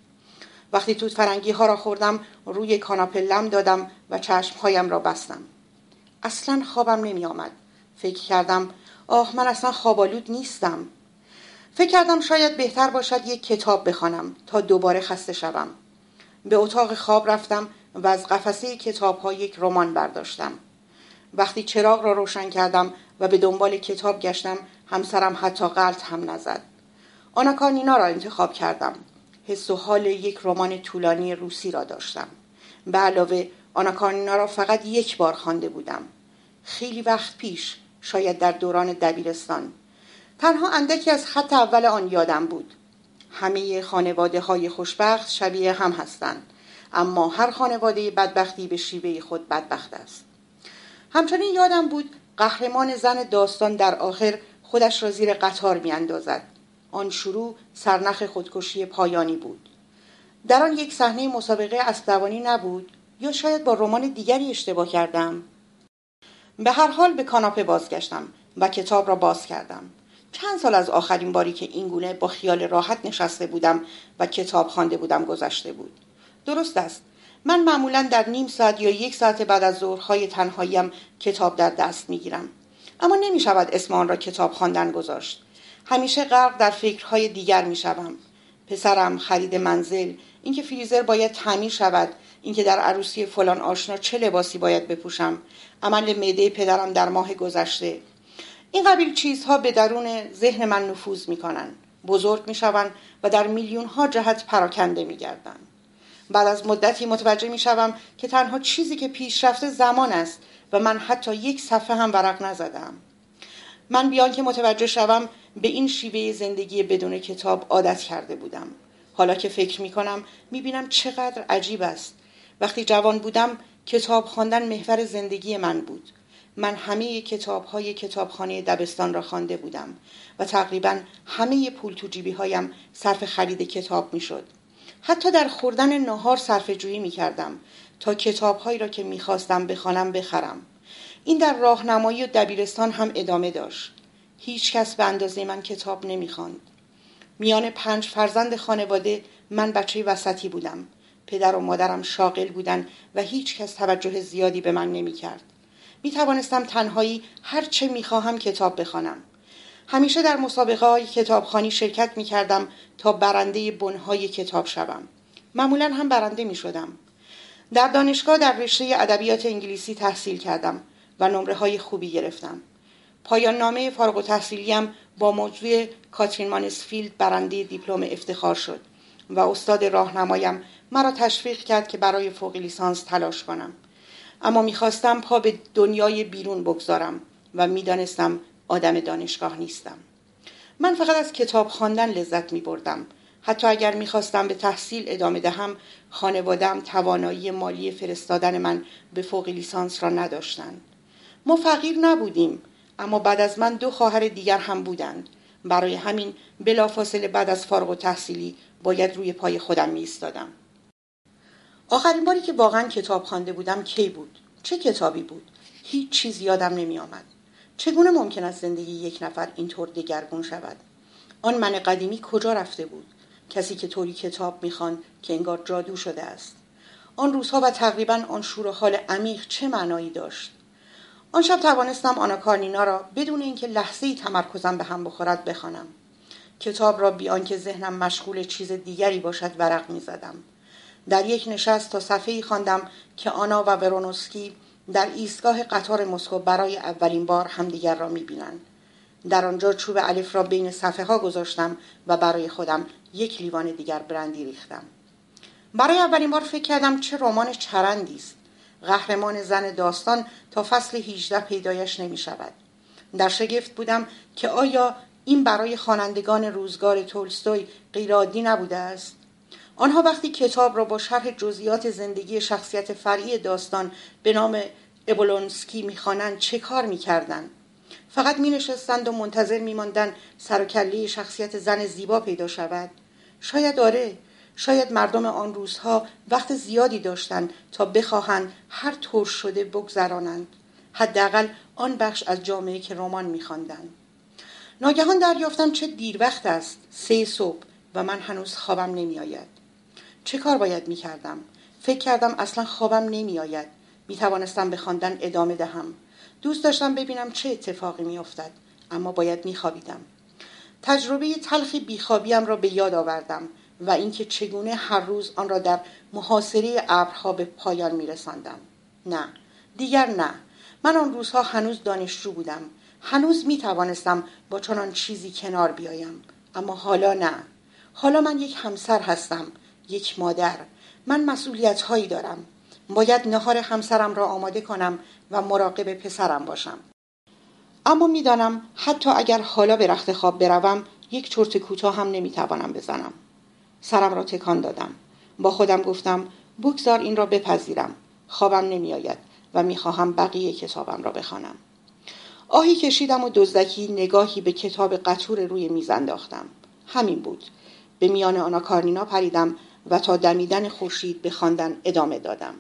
وقتی توت فرنگی ها را خوردم روی کاناپه لم دادم و چشمهایم را بستم. اصلا خوابم نمی آمد فکر کردم آه من اصلا خوابالود نیستم. فکر کردم شاید بهتر باشد یک کتاب بخوانم تا دوباره خسته شوم. به اتاق خواب رفتم و از قفسه کتاب ها یک رمان برداشتم. وقتی چراغ را روشن کردم و به دنبال کتاب گشتم همسرم حتی قلط هم نزد. آناکارنینا را انتخاب کردم. حس و حال یک رمان طولانی روسی را داشتم. به علاوه آناکارنینا را فقط یک بار خوانده بودم. خیلی وقت پیش شاید در دوران دبیرستان. تنها اندکی از خط اول آن یادم بود. همه خانواده های خوشبخت شبیه هم هستند. اما هر خانواده بدبختی به شیوه خود بدبخت است. همچنین یادم بود قهرمان زن داستان در آخر خودش را زیر قطار میاندازد. آن شروع سرنخ خودکشی پایانی بود. در آن یک صحنه مسابقه اسبدوانی نبود یا شاید با رمان دیگری اشتباه کردم؟ به هر حال به کاناپه بازگشتم و کتاب را باز کردم. چند سال از آخرین باری که اینگونه با خیال راحت نشسته بودم و کتاب خوانده بودم گذشته بود. درست است. من معمولا در نیم ساعت یا یک ساعت بعد از ظهرهای تنهاییم کتاب در دست می‌گیرم. اما نمی شود اسم آن را کتاب خواندن گذاشت. همیشه غرق در فکرهای دیگر می شوم. پسرم خرید منزل اینکه فریزر باید تعمیر شود اینکه در عروسی فلان آشنا چه لباسی باید بپوشم. عمل معده پدرم در ماه گذشته. این قبیل چیزها به درون ذهن من نفوذ می‌کنند بزرگ می‌شوند و در میلیون ها جهت پراکنده میگردند. بعد از مدتی متوجه می‌شوم که تنها چیزی که پیشرفته زمان است و من حتی یک صفحه هم ورق نزدم. من بیان که متوجه شوم به این شیوه زندگی بدون کتاب عادت کرده بودم. حالا که فکر می کنم می بینم چقدر عجیب است. وقتی جوان بودم کتاب خواندن محور زندگی من بود. من همه کتاب های کتابخانه دبستان را خوانده بودم و تقریبا همه پول تو جیبی هایم صرف خرید کتاب می شد. حتی در خوردن نهار صرف جویی می کردم تا کتاب هایی را که می خواستم بخوانم بخرم. این در راهنمایی و دبیرستان هم ادامه داشت. هیچ کس به اندازه من کتاب نمی خواند. میان پنج فرزند خانواده من بچه وسطی بودم. پدر و مادرم شاغل بودن و هیچ کس توجه زیادی به من نمی کرد. می توانستم تنهایی هر چه می خواهم کتاب بخوانم. همیشه در مسابقه های کتابخانی شرکت می کردم تا برنده بنهای کتاب شوم. معمولا هم برنده می شدم. در دانشگاه در رشته ادبیات انگلیسی تحصیل کردم و نمره های خوبی گرفتم. پایان نامه فارغ و تحصیلیم با موضوع کاترین مانسفیلد برنده دیپلم افتخار شد و استاد راهنمایم مرا تشویق کرد که برای فوق لیسانس تلاش کنم. اما می‌خواستم پا به دنیای بیرون بگذارم و می‌دانستم آدم دانشگاه نیستم. من فقط از کتاب خواندن لذت می بردم حتی اگر می‌خواستم به تحصیل ادامه دهم خانوادم توانایی مالی فرستادن من به فوق لیسانس را نداشتند. ما فقیر نبودیم اما بعد از من دو خواهر دیگر هم بودند. برای همین بلافاصله بعد از فارغ و تحصیلی باید روی پای خودم می ایستادم. آخرین باری که واقعا کتاب خوانده بودم کی بود؟ چه کتابی بود؟ هیچ چیز یادم نمی آمد چگونه ممکن است زندگی یک نفر اینطور دگرگون شود؟ آن من قدیمی کجا رفته بود؟ کسی که طوری کتاب می‌خوان که انگار جادو شده است. آن روزها و تقریبا آن شور و حال عمیق چه معنایی داشت؟ آن شب توانستم آنا کارنینا را بدون اینکه لحظه ای تمرکزم به هم بخورد بخوانم. کتاب را بیان که ذهنم مشغول چیز دیگری باشد ورق می‌زدم. در یک نشست تا صفحه ای خواندم که آنا و ورونوسکی در ایستگاه قطار مسکو برای اولین بار همدیگر را می‌بینند. در آنجا چوب الف را بین صفحه ها گذاشتم و برای خودم یک لیوان دیگر برندی ریختم. برای اولین بار فکر کردم چه رمان چرندی است. قهرمان زن داستان تا فصل 18 پیدایش نمی شود در شگفت بودم که آیا این برای خوانندگان روزگار تولستوی غیرعادی نبوده است؟ آنها وقتی کتاب را با شرح جزئیات زندگی شخصیت فرعی داستان به نام ابولونسکی می‌خوانند چه کار می‌کردند؟ فقط می نشستند و منتظر می ماندن سر و شخصیت زن زیبا پیدا شود. شاید آره شاید مردم آن روزها وقت زیادی داشتند تا بخواهند هر طور شده بگذرانند. حداقل آن بخش از جامعه که رمان میخواندند. ناگهان دریافتم چه دیر وقت است. سه صبح و من هنوز خوابم نمیآید. چه کار باید می کردم؟ فکر کردم اصلا خوابم نمی آید. می توانستم به خواندن ادامه دهم. دوست داشتم ببینم چه اتفاقی می افتد. اما باید می خوابیدم. تجربه تلخی بیخوابیم را به یاد آوردم و اینکه چگونه هر روز آن را در محاصره ابرها به پایان می رساندم. نه دیگر نه من آن روزها هنوز دانشجو بودم هنوز می توانستم با چنان چیزی کنار بیایم اما حالا نه حالا من یک همسر هستم یک مادر. من مسئولیت هایی دارم. باید نهار همسرم را آماده کنم و مراقب پسرم باشم. اما می‌دانم حتی اگر حالا به رخت خواب بروم یک چرت کوتاه هم نمی‌توانم بزنم. سرم را تکان دادم. با خودم گفتم بگذار این را بپذیرم. خوابم نمیآید و می‌خواهم بقیه کتابم را بخوانم. آهی کشیدم و دزدکی نگاهی به کتاب قطور روی میز انداختم. همین بود. به میان آنا کارنینا پریدم و تا دمیدن خورشید به خواندن ادامه دادم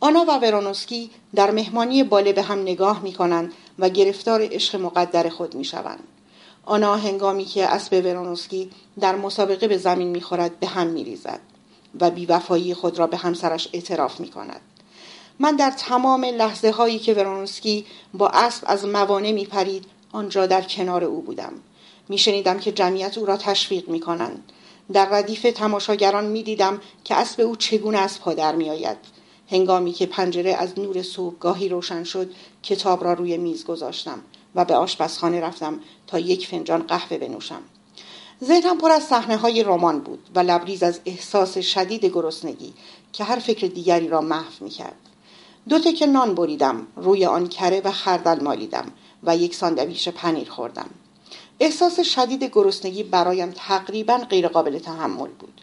آنا و ورانوسکی در مهمانی باله به هم نگاه می کنند و گرفتار عشق مقدر خود می شوند. آنا هنگامی که اسب ورانوسکی در مسابقه به زمین می خورد به هم می ریزد و بیوفایی خود را به همسرش اعتراف می کند. من در تمام لحظه هایی که ورانوسکی با اسب از موانع می پرید آنجا در کنار او بودم. می شنیدم که جمعیت او را تشویق می کنند. در ردیف تماشاگران می دیدم که اسب او چگونه از پا در می آید. هنگامی که پنجره از نور گاهی روشن شد کتاب را روی میز گذاشتم و به آشپزخانه رفتم تا یک فنجان قهوه بنوشم ذهنم پر از صحنه های رمان بود و لبریز از احساس شدید گرسنگی که هر فکر دیگری را محو می کرد. دو تکه نان بریدم روی آن کره و خردل مالیدم و یک ساندویچ پنیر خوردم احساس شدید گرسنگی برایم تقریبا غیرقابل تحمل بود.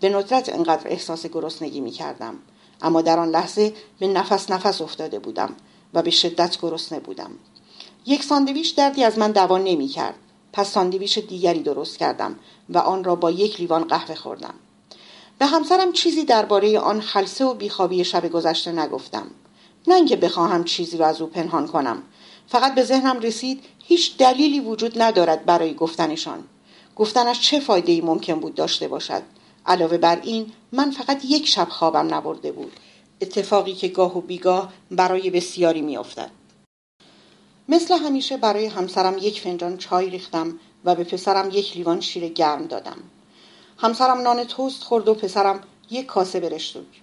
به ندرت انقدر احساس گرسنگی می کردم اما در آن لحظه به نفس نفس افتاده بودم و به شدت گرسنه بودم. یک ساندویچ دردی از من دوا نمی کرد پس ساندویچ دیگری درست کردم و آن را با یک لیوان قهوه خوردم. به همسرم چیزی درباره آن خلصه و بیخوابی شب گذشته نگفتم. نه اینکه بخواهم چیزی را از او پنهان کنم. فقط به ذهنم رسید هیچ دلیلی وجود ندارد برای گفتنشان. گفتنش چه فایده ای ممکن بود داشته باشد؟ علاوه بر این من فقط یک شب خوابم نبرده بود. اتفاقی که گاه و بیگاه برای بسیاری میافتد. مثل همیشه برای همسرم یک فنجان چای ریختم و به پسرم یک لیوان شیر گرم دادم. همسرم نان توست خورد و پسرم یک کاسه برشتوک.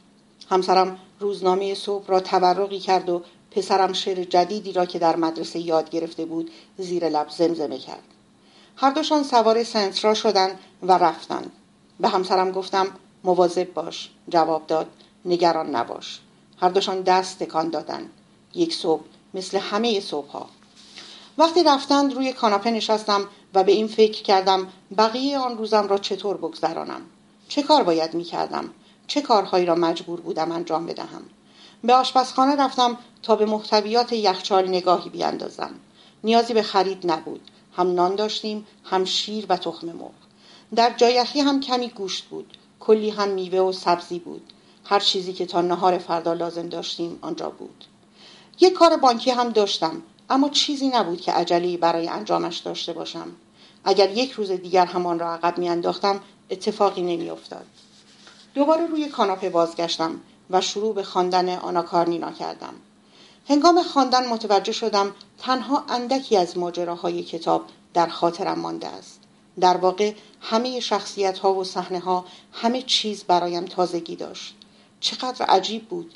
همسرم روزنامه صبح را تورقی کرد و پسرم شعر جدیدی را که در مدرسه یاد گرفته بود زیر لب زمزمه کرد. هر دوشان سوار سنترا شدند و رفتند به همسرم گفتم مواظب باش. جواب داد نگران نباش. هر دوشان دست تکان دادند یک صبح مثل همه صبحها. وقتی رفتند روی کاناپه نشستم و به این فکر کردم بقیه آن روزم را چطور بگذرانم. چه کار باید می کردم چه کارهایی را مجبور بودم انجام بدهم؟ به آشپزخانه رفتم تا به محتویات یخچال نگاهی بیاندازم. نیازی به خرید نبود. هم نان داشتیم هم شیر و تخم مرغ. در جایخی هم کمی گوشت بود. کلی هم میوه و سبزی بود. هر چیزی که تا نهار فردا لازم داشتیم آنجا بود. یک کار بانکی هم داشتم اما چیزی نبود که عجله برای انجامش داشته باشم. اگر یک روز دیگر همان را عقب میانداختم اتفاقی نمیافتاد. دوباره روی کاناپه بازگشتم. و شروع به خواندن آناکارنینا کردم هنگام خواندن متوجه شدم تنها اندکی از ماجراهای کتاب در خاطرم مانده است. در واقع همه شخصیت ها و صحنه ها همه چیز برایم تازگی داشت. چقدر عجیب بود.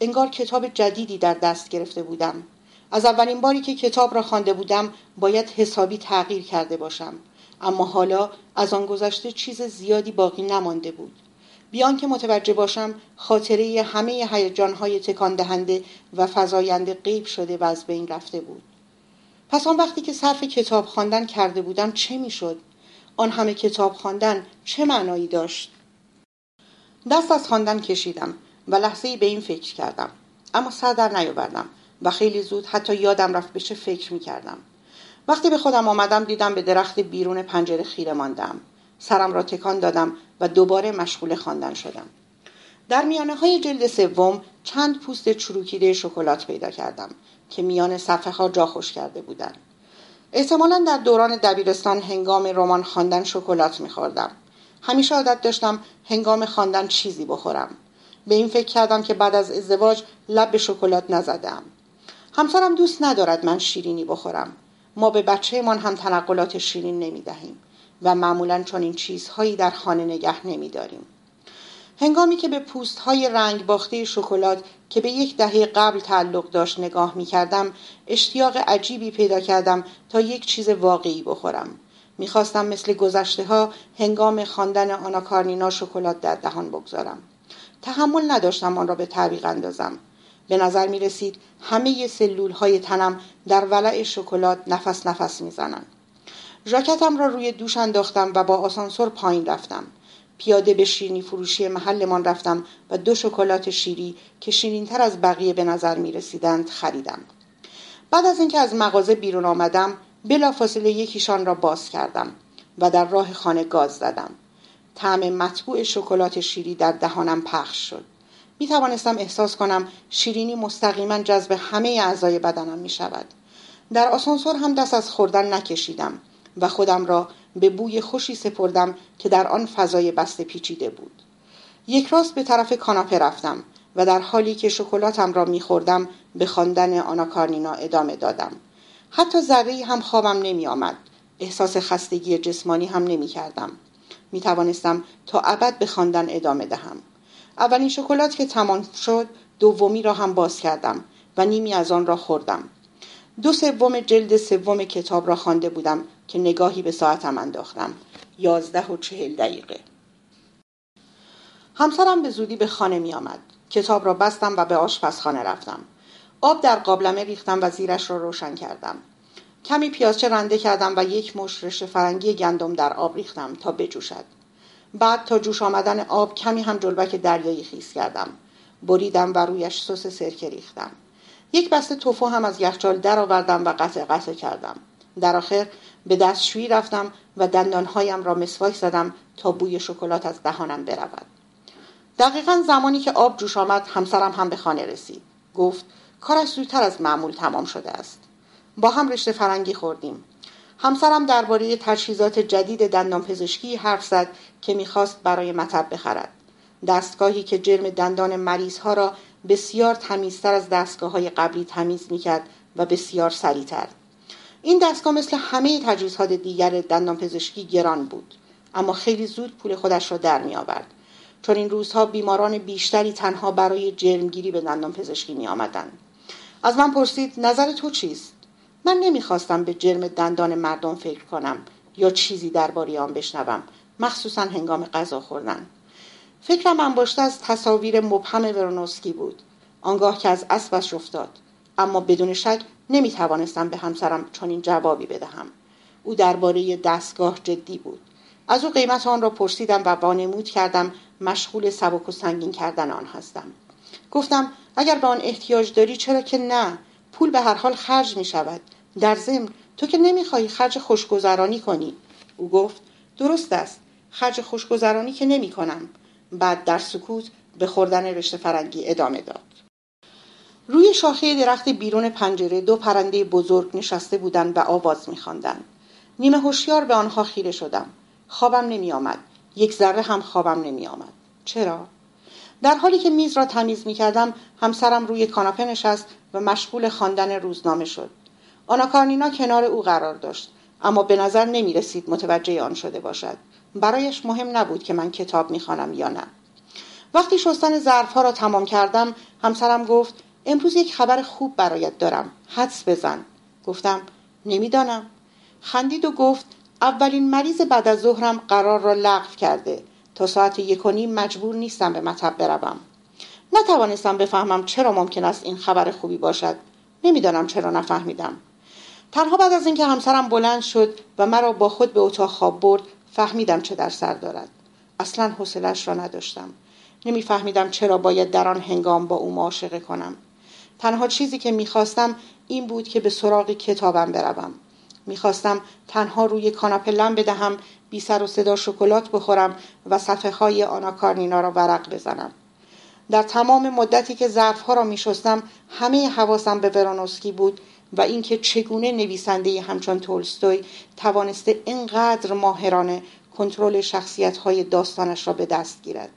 انگار کتاب جدیدی در دست گرفته بودم. از اولین باری که کتاب را خوانده بودم باید حسابی تغییر کرده باشم. اما حالا از آن گذشته چیز زیادی باقی نمانده بود. بیان که متوجه باشم خاطره همه هیجانهای تکان دهنده و فزاینده غیب شده و از بین رفته بود. پس آن وقتی که صرف کتاب خواندن کرده بودم چه می‌شد؟ آن همه کتاب خواندن چه معنایی داشت؟ دست از خواندن کشیدم و لحظه به این فکر کردم. اما سر در نیاوردم و خیلی زود حتی یادم رفت به فکر می کردم. وقتی به خودم آمدم دیدم به درخت بیرون پنجره خیره ماندم. سرم را تکان دادم و دوباره مشغول خواندن شدم. در میانه های جلد سوم چند پوست چروکیده شکلات پیدا کردم که میان صفحه ها جا خوش کرده بودند. احتمالا در دوران دبیرستان هنگام رمان خواندن شکلات میخوردم. همیشه عادت داشتم هنگام خواندن چیزی بخورم. به این فکر کردم که بعد از ازدواج لب به شکلات نزدم. همسرم دوست ندارد من شیرینی بخورم. ما به بچهمان هم تنقلات شیرین نمی دهیم و معمولا چون این چیزهایی در خانه نگه نمی داریم. هنگامی که به پوست های رنگ باخته شکلات که به یک دهه قبل تعلق داشت نگاه می کردم اشتیاق عجیبی پیدا کردم تا یک چیز واقعی بخورم می‌خواستم مثل گذشته ها هنگام خواندن آناکارنینا شکلات در دهان بگذارم تحمل نداشتم آن را به تعویق اندازم به نظر می رسید همه سلول های تنم در ولع شکلات نفس نفس می زنند. ژاکتم را روی دوش انداختم و با آسانسور پایین رفتم. پیاده به شیرینی فروشی محلمان رفتم و دو شکلات شیری که شیرینتر از بقیه به نظر می رسیدند خریدم. بعد از اینکه از مغازه بیرون آمدم بلافاصله یکیشان را باز کردم و در راه خانه گاز زدم. طعم مطبوع شکلات شیری در دهانم پخش شد. می توانستم احساس کنم شیرینی مستقیما جذب همه اعضای بدنم می شود. در آسانسور هم دست از خوردن نکشیدم و خودم را به بوی خوشی سپردم که در آن فضای بسته پیچیده بود. یک راست به طرف کاناپه رفتم و در حالی که شکلاتم را میخوردم به خواندن آناکارنینا ادامه دادم. حتی ذره هم خوابم نمی آمد. احساس خستگی جسمانی هم نمی کردم. می توانستم تا ابد به خواندن ادامه دهم. اولین شکلات که تمام شد دومی را هم باز کردم و نیمی از آن را خوردم دو سوم جلد سوم کتاب را خوانده بودم که نگاهی به ساعتم انداختم. یازده و چهل دقیقه. همسرم به زودی به خانه می آمد. کتاب را بستم و به آشپزخانه رفتم. آب در قابلمه ریختم و زیرش را روشن کردم. کمی پیازچه رنده کردم و یک مش رشته فرنگی گندم در آب ریختم تا بجوشد. بعد تا جوش آمدن آب کمی هم جلبک دریایی خیس کردم. بریدم و رویش سس سرکه ریختم. یک بسته توفو هم از یخچال درآوردم و قطع قطع کردم. در آخر به دستشویی رفتم و دندانهایم را مسواک زدم تا بوی شکلات از دهانم برود. دقیقا زمانی که آب جوش آمد همسرم هم به خانه رسید. گفت کارش زودتر از معمول تمام شده است. با هم رشته فرنگی خوردیم. همسرم درباره تجهیزات جدید دندان پزشکی حرف زد که می‌خواست برای مطب بخرد. دستگاهی که جرم دندان مریض ها را بسیار تمیزتر از دستگاه های قبلی تمیز می‌کرد و بسیار سریعتر. این دستگاه مثل همه تجهیزات دیگر دندان پزشکی گران بود. اما خیلی زود پول خودش را در می آورد چون این روزها بیماران بیشتری تنها برای جرمگیری به دندان پزشکی می آمدن. از من پرسید نظر تو چیست؟ من نمی‌خواستم به جرم دندان مردم فکر کنم یا چیزی درباره آن بشنوم. مخصوصا هنگام غذا خوردن. فکرم انباشته از تصاویر مبهم ورونوسکی بود. آنگاه که از اسبش افتاد. اما بدون شک نمی توانستم به همسرم چنین جوابی بدهم. او درباره دستگاه جدی بود. از او قیمت آن را پرسیدم و وانمود کردم مشغول سبک و سنگین کردن آن هستم. گفتم اگر به آن احتیاج داری چرا که نه؟ پول به هر حال خرج می شود در ضمن تو که نمی‌خواهی خرج خوشگذرانی کنی. او گفت درست است. خرج خوشگذرانی که نمی کنم بعد در سکوت به خوردن رشته فرنگی ادامه داد. روی شاخه درخت بیرون پنجره دو پرنده بزرگ نشسته بودند و آواز میخواندند. نیمه هوشیار به آنها خیره شدم. خوابم نمی آمد یک ذره هم خوابم نمی آمد چرا؟ در حالی که میز را تمیز می کردم همسرم روی کاناپه نشست و مشغول خواندن روزنامه شد. آنا کارنینا کنار او قرار داشت اما به نظر نمی رسید متوجه آن شده باشد. برایش مهم نبود که من کتاب می خوانم یا نه. وقتی شستن ظرفها را تمام کردم همسرم گفت امروز یک خبر خوب برایت دارم. حدس بزن. گفتم نمی‌دانم. خندید و گفت اولین مریض بعد از ظهرم قرار را لغو کرده. تا ساعت یک و نیم مجبور نیستم به مطب بروم. نتوانستم بفهمم چرا ممکن است این خبر خوبی باشد. نمی‌دانم چرا نفهمیدم. تنها بعد از اینکه همسرم بلند شد و مرا با خود به اتاق خواب برد فهمیدم چه در سر دارد. اصلا حوصلش را نداشتم. نمیفهمیدم چرا باید در آن هنگام با او معاشقه کنم. تنها چیزی که می‌خواستم این بود که به سراغ کتابم بروم. می‌خواستم تنها روی کاناپه لم بدهم بی سر و صدا شکلات بخورم و صفحه های آنا کارنینا را ورق بزنم. در تمام مدتی که ظرفها را میشستم همه حواسم به ورانوسکی بود و اینکه چگونه نویسنده همچون تولستوی توانسته اینقدر ماهرانه کنترل شخصیت های داستانش را به دست گیرد.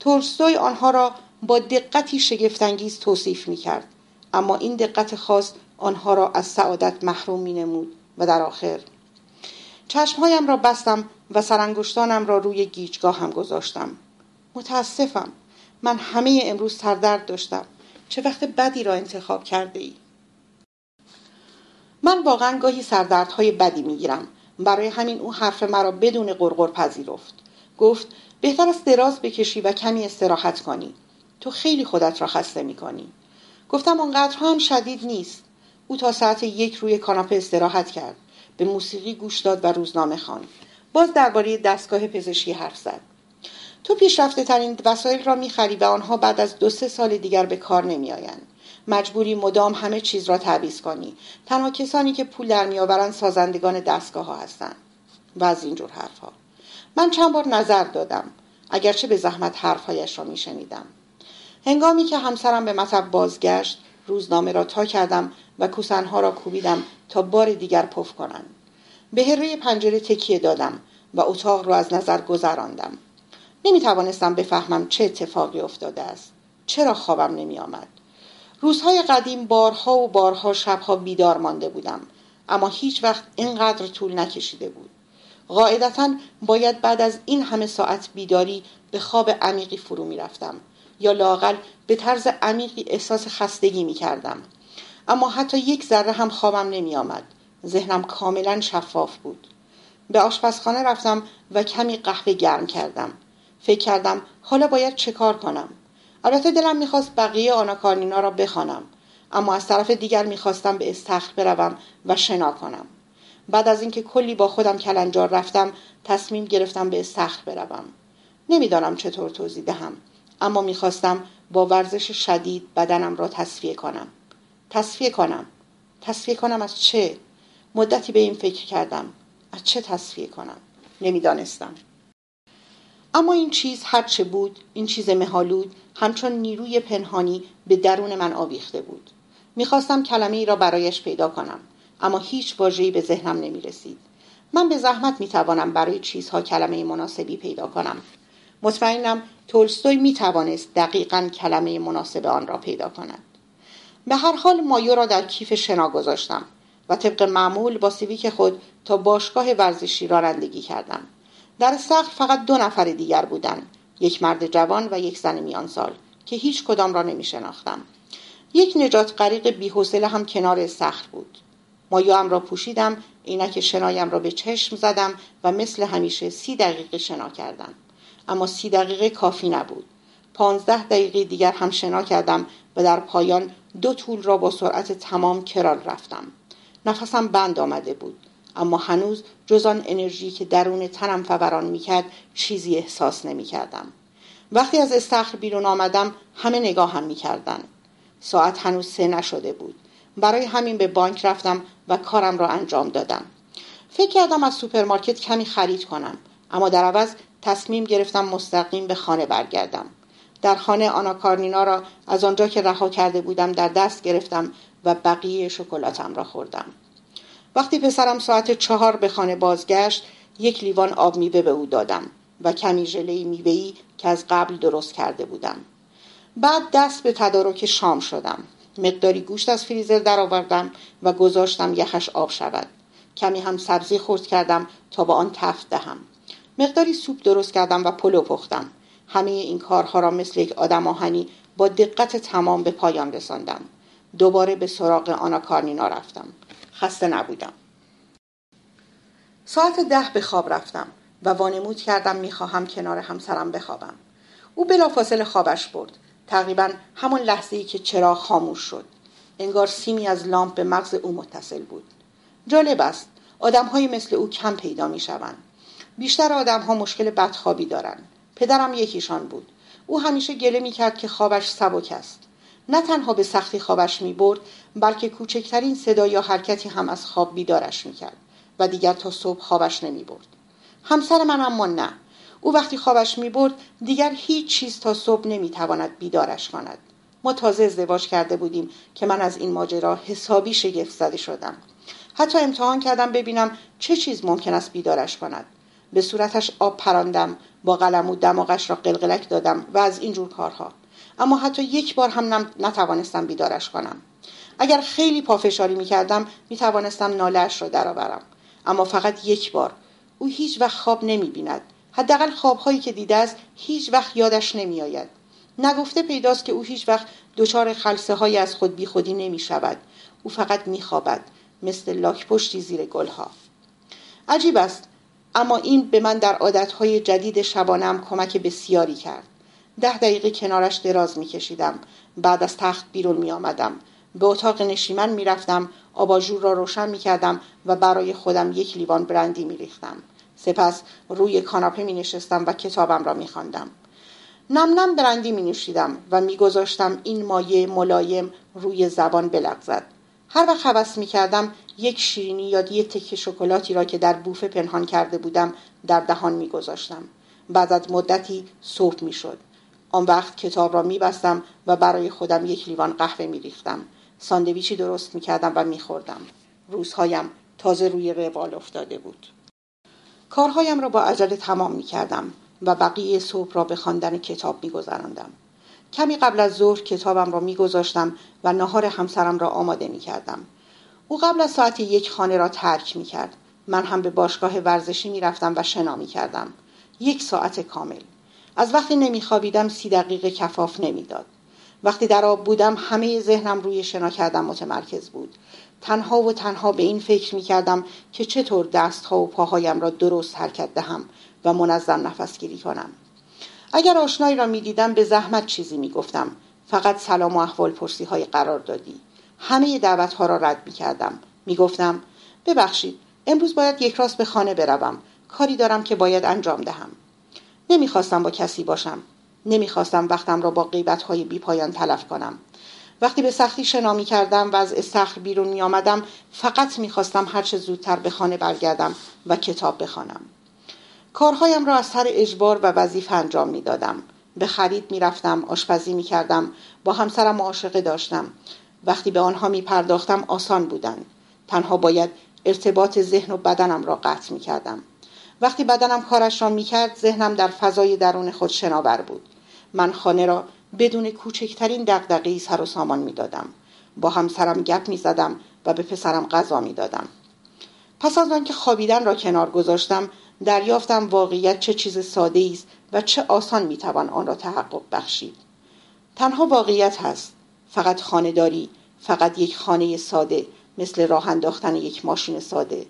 تولستوی آنها را با دقتی شگفتانگیز توصیف می کرد اما این دقت خاص آنها را از سعادت محروم می نمود و در آخر چشمهایم را بستم و سرانگشتانم را روی گیجگاه هم گذاشتم. متاسفم من همه امروز سردرد داشتم. چه وقت بدی را انتخاب کرده ای؟ من واقعا گاهی سردردهای بدی می‌گیرم. برای همین او حرف مرا بدون قرقر پذیرفت گفت بهتر است دراز بکشی و کمی استراحت کنی. تو خیلی خودت را خسته می‌کنی. گفتم آنقدرها هم شدید نیست. او تا ساعت یک روی کاناپه استراحت کرد. به موسیقی گوش داد و روزنامه خواند. باز درباره دستگاه پزشکی حرف زد. تو پیشرفته ترین وسایل را می‌خری و آنها بعد از دو سه سال دیگر به کار نمیآیند. مجبوری مدام همه چیز را تعویض کنی. تنها کسانی که پول در میآورند سازندگان دستگاه ها هستند. و از اینجور حرفها. من چند بار نظر دادم. اگرچه به زحمت حرفهایش را میشنیدم. هنگامی که همسرم به مطب بازگشت روزنامه را تا کردم و کوسنها را کوبیدم تا بار دیگر پف کنند. به هره پنجره تکیه دادم و اتاق را از نظر گذراندم. نمی توانستم بفهمم چه اتفاقی افتاده است. چرا خوابم نمی آمد روزهای قدیم بارها و بارها شبها بیدار مانده بودم اما هیچ وقت اینقدر طول نکشیده بود. قاعدتا باید بعد از این همه ساعت بیداری به خواب عمیقی فرو می رفتم یا لاقل به طرز عمیقی احساس خستگی می کردم. اما حتی یک ذره هم خوابم نمی آمد. ذهنم کاملا شفاف بود. به آشپزخانه رفتم و کمی قهوه گرم کردم. فکر کردم حالا باید چه کار کنم. البته دلم می‌خواست بقیه آناکارنینا را بخوانم اما از طرف دیگر می‌خواستم به استخر بروم و شنا کنم بعد از اینکه کلی با خودم کلنجار رفتم تصمیم گرفتم به استخر بروم نمی‌دانم چطور توضیح دهم اما می‌خواستم با ورزش شدید بدنم را تصفیه کنم. تصفیه کنم. تصفیه کنم از چه؟ مدتی به این فکر کردم. از چه تصفیه کنم؟ نمی‌دانستم. اما این چیز هر چه بود این چیز مهالود همچون نیروی پنهانی به درون من آویخته بود. می‌خواستم کلمه ای را برایش پیدا کنم اما هیچ واژه‌ای به ذهنم نمی رسید. من به زحمت می توانم برای چیزها کلمه مناسبی پیدا کنم. مطمئنم تولستوی می توانست دقیقا کلمه مناسب آن را پیدا کند. به هر حال مایو را در کیف شنا گذاشتم و طبق معمول با سیویک خود تا باشگاه ورزشی رانندگی کردم. در سقف فقط دو نفر دیگر بودند. یک مرد جوان و یک زن میان سال که هیچ کدام را نمی شناختم. یک نجات غریق بیحوصله هم کنار سخت بود مایوام را پوشیدم عینک شنایم را به چشم زدم و مثل همیشه سی دقیقه شنا کردم اما سی دقیقه کافی نبود. پانزده دقیقه دیگر هم شنا کردم و در پایان دو طول را با سرعت تمام کرال رفتم. نفسم بند آمده بود اما هنوز جز آن انرژی که درون تنم فوران می‌کرد چیزی احساس نمی‌کردم. وقتی از استخر بیرون آمدم همه نگاهم می‌کردند. ساعت هنوز سه نشده بود. برای همین به بانک رفتم و کارم را انجام دادم. فکر کردم از سوپرمارکت کمی خرید کنم اما در عوض تصمیم گرفتم مستقیم به خانه برگردم. در خانه آنا کارنینا را از آنجا که رها کرده بودم در دست گرفتم و بقیه شکلاتم را خوردم. وقتی پسرم ساعت چهار به خانه بازگشت یک لیوان آب میوه به او دادم و کمی ژله میوه‌ای که از قبل درست کرده بودم. بعد دست به تدارک شام شدم. مقداری گوشت از فریزر درآوردم و گذاشتم یخش آب شود. کمی هم سبزی خورد کردم تا با آن تفت دهم. مقداری سوپ درست کردم و پلو پختم. همه این کارها را مثل یک آدم آهنی با دقت تمام به پایان رساندم. دوباره به سراغ آنا کارنینا رفتم. خسته نبودم. ساعت ده به خواب رفتم و وانمود کردم می‌خواهم کنار همسرم بخوابم. او بلافاصله خوابش برد. تقریبا همان لحظه ای که چراغ خاموش شد. انگار سیمی از لامپ به مغز او متصل بود. جالب است. آدم های مثل او کم پیدا می شوند بیشتر آدم ها مشکل بدخوابی دارند پدرم یکیشان بود. او همیشه گله می کرد که خوابش سبک است. نه تنها به سختی خوابش می برد بلکه کوچکترین صدا یا حرکتی هم از خواب بیدارش می کرد و دیگر تا صبح خوابش نمی برد همسر من اما نه. او وقتی خوابش می برد دیگر هیچ چیز تا صبح نمی تواند بیدارش کند ما تازه ازدواج کرده بودیم که من از این ماجرا حسابی شگفت زده شدم. حتی امتحان کردم ببینم چه چیز ممکن است بیدارش کند. به صورتش آب پراندم با قلم و دماغش را قلقلک دادم و از این جور کارها. اما حتی یک بار هم نتوانستم بیدارش کنم. اگر خیلی پافشاری می کردم می نالش را درآورم. اما فقط یک بار. او هیچ وقت خواب نمی بیند حداقل خوابهایی که دیده است هیچ وقت یادش نمیآید. نگفته پیداست که او هیچ وقت دچار خلصه های از خود بی خودی نمی شود او فقط می خوابد مثل لاک پشتی زیر گلها. عجیب است. اما این به من در عادتهای جدید شبانم کمک بسیاری کرد. ده دقیقه کنارش دراز می کشیدم بعد از تخت بیرون می آمدم به اتاق نشیمن می رفتم آباژور را روشن می کردم و برای خودم یک لیوان برندی می ریختم سپس روی کاناپه می نشستم و کتابم را می خواندم. نم نم برندی می نوشیدم و می گذاشتم این مایه ملایم روی زبان بلغزد. هر وقت حوض می کردم یک شیرینی یا یک تکه شکلاتی را که در بوفه پنهان کرده بودم در دهان می گذاشتم. بعد از مدتی صبح می شد. آن وقت کتاب را می بستم و برای خودم یک لیوان قهوه می ریختم. ساندویچی درست می کردم و می خوردم. روزهایم تازه روی روال افتاده بود. کارهایم را با عجله تمام می کردم و بقیه صبح را به خواندن کتاب می گذراندم. کمی قبل از ظهر کتابم را می گذاشتم و نهار همسرم را آماده می کردم. او قبل از ساعت یک خانه را ترک می کرد. من هم به باشگاه ورزشی می رفتم و شنا می کردم. یک ساعت کامل. از وقتی نمیخوابیدم سی دقیقه کفاف نمی‌داد وقتی در آب بودم همه ذهنم روی شنا کردم متمرکز بود تنها و تنها به این فکر می کردم که چطور دستها و پاهایم را درست حرکت دهم و منظم نفس گیری کنم اگر آشنایی را می دیدم به زحمت چیزی می گفتم فقط سلام و احوال پرسی های قرار دادی همه دعوت ها را رد می کردم می گفتم ببخشید امروز باید یک راست به خانه بروم کاری دارم که باید انجام دهم نمی‌خواستم با کسی باشم نمی‌خواستم وقتم را با غیبت های بی پایان تلف کنم وقتی به سختی شنا می کردم و از استخر بیرون می آمدم فقط می خواستم هرچه زودتر به خانه برگردم و کتاب بخوانم. کارهایم را از سر اجبار و وظیفه انجام می دادم. به خرید می رفتم، آشپزی می کردم، با همسرم معاشقه داشتم. وقتی به آنها می پرداختم آسان بودند. تنها باید ارتباط ذهن و بدنم را قطع می کردم. وقتی بدنم کارش را می کرد ذهنم در فضای درون خود شناور بود. من خانه را بدون کوچکترین دقدقی سر و سامان می دادم. با همسرم گپ می زدم و به پسرم غذا می دادم. پس از آنکه خوابیدن را کنار گذاشتم دریافتم واقعیت چه چیز ساده است و چه آسان می توان آن را تحقق بخشید. تنها واقعیت هست فقط خانهداری فقط یک خانه ساده مثل راه انداختن یک ماشین ساده.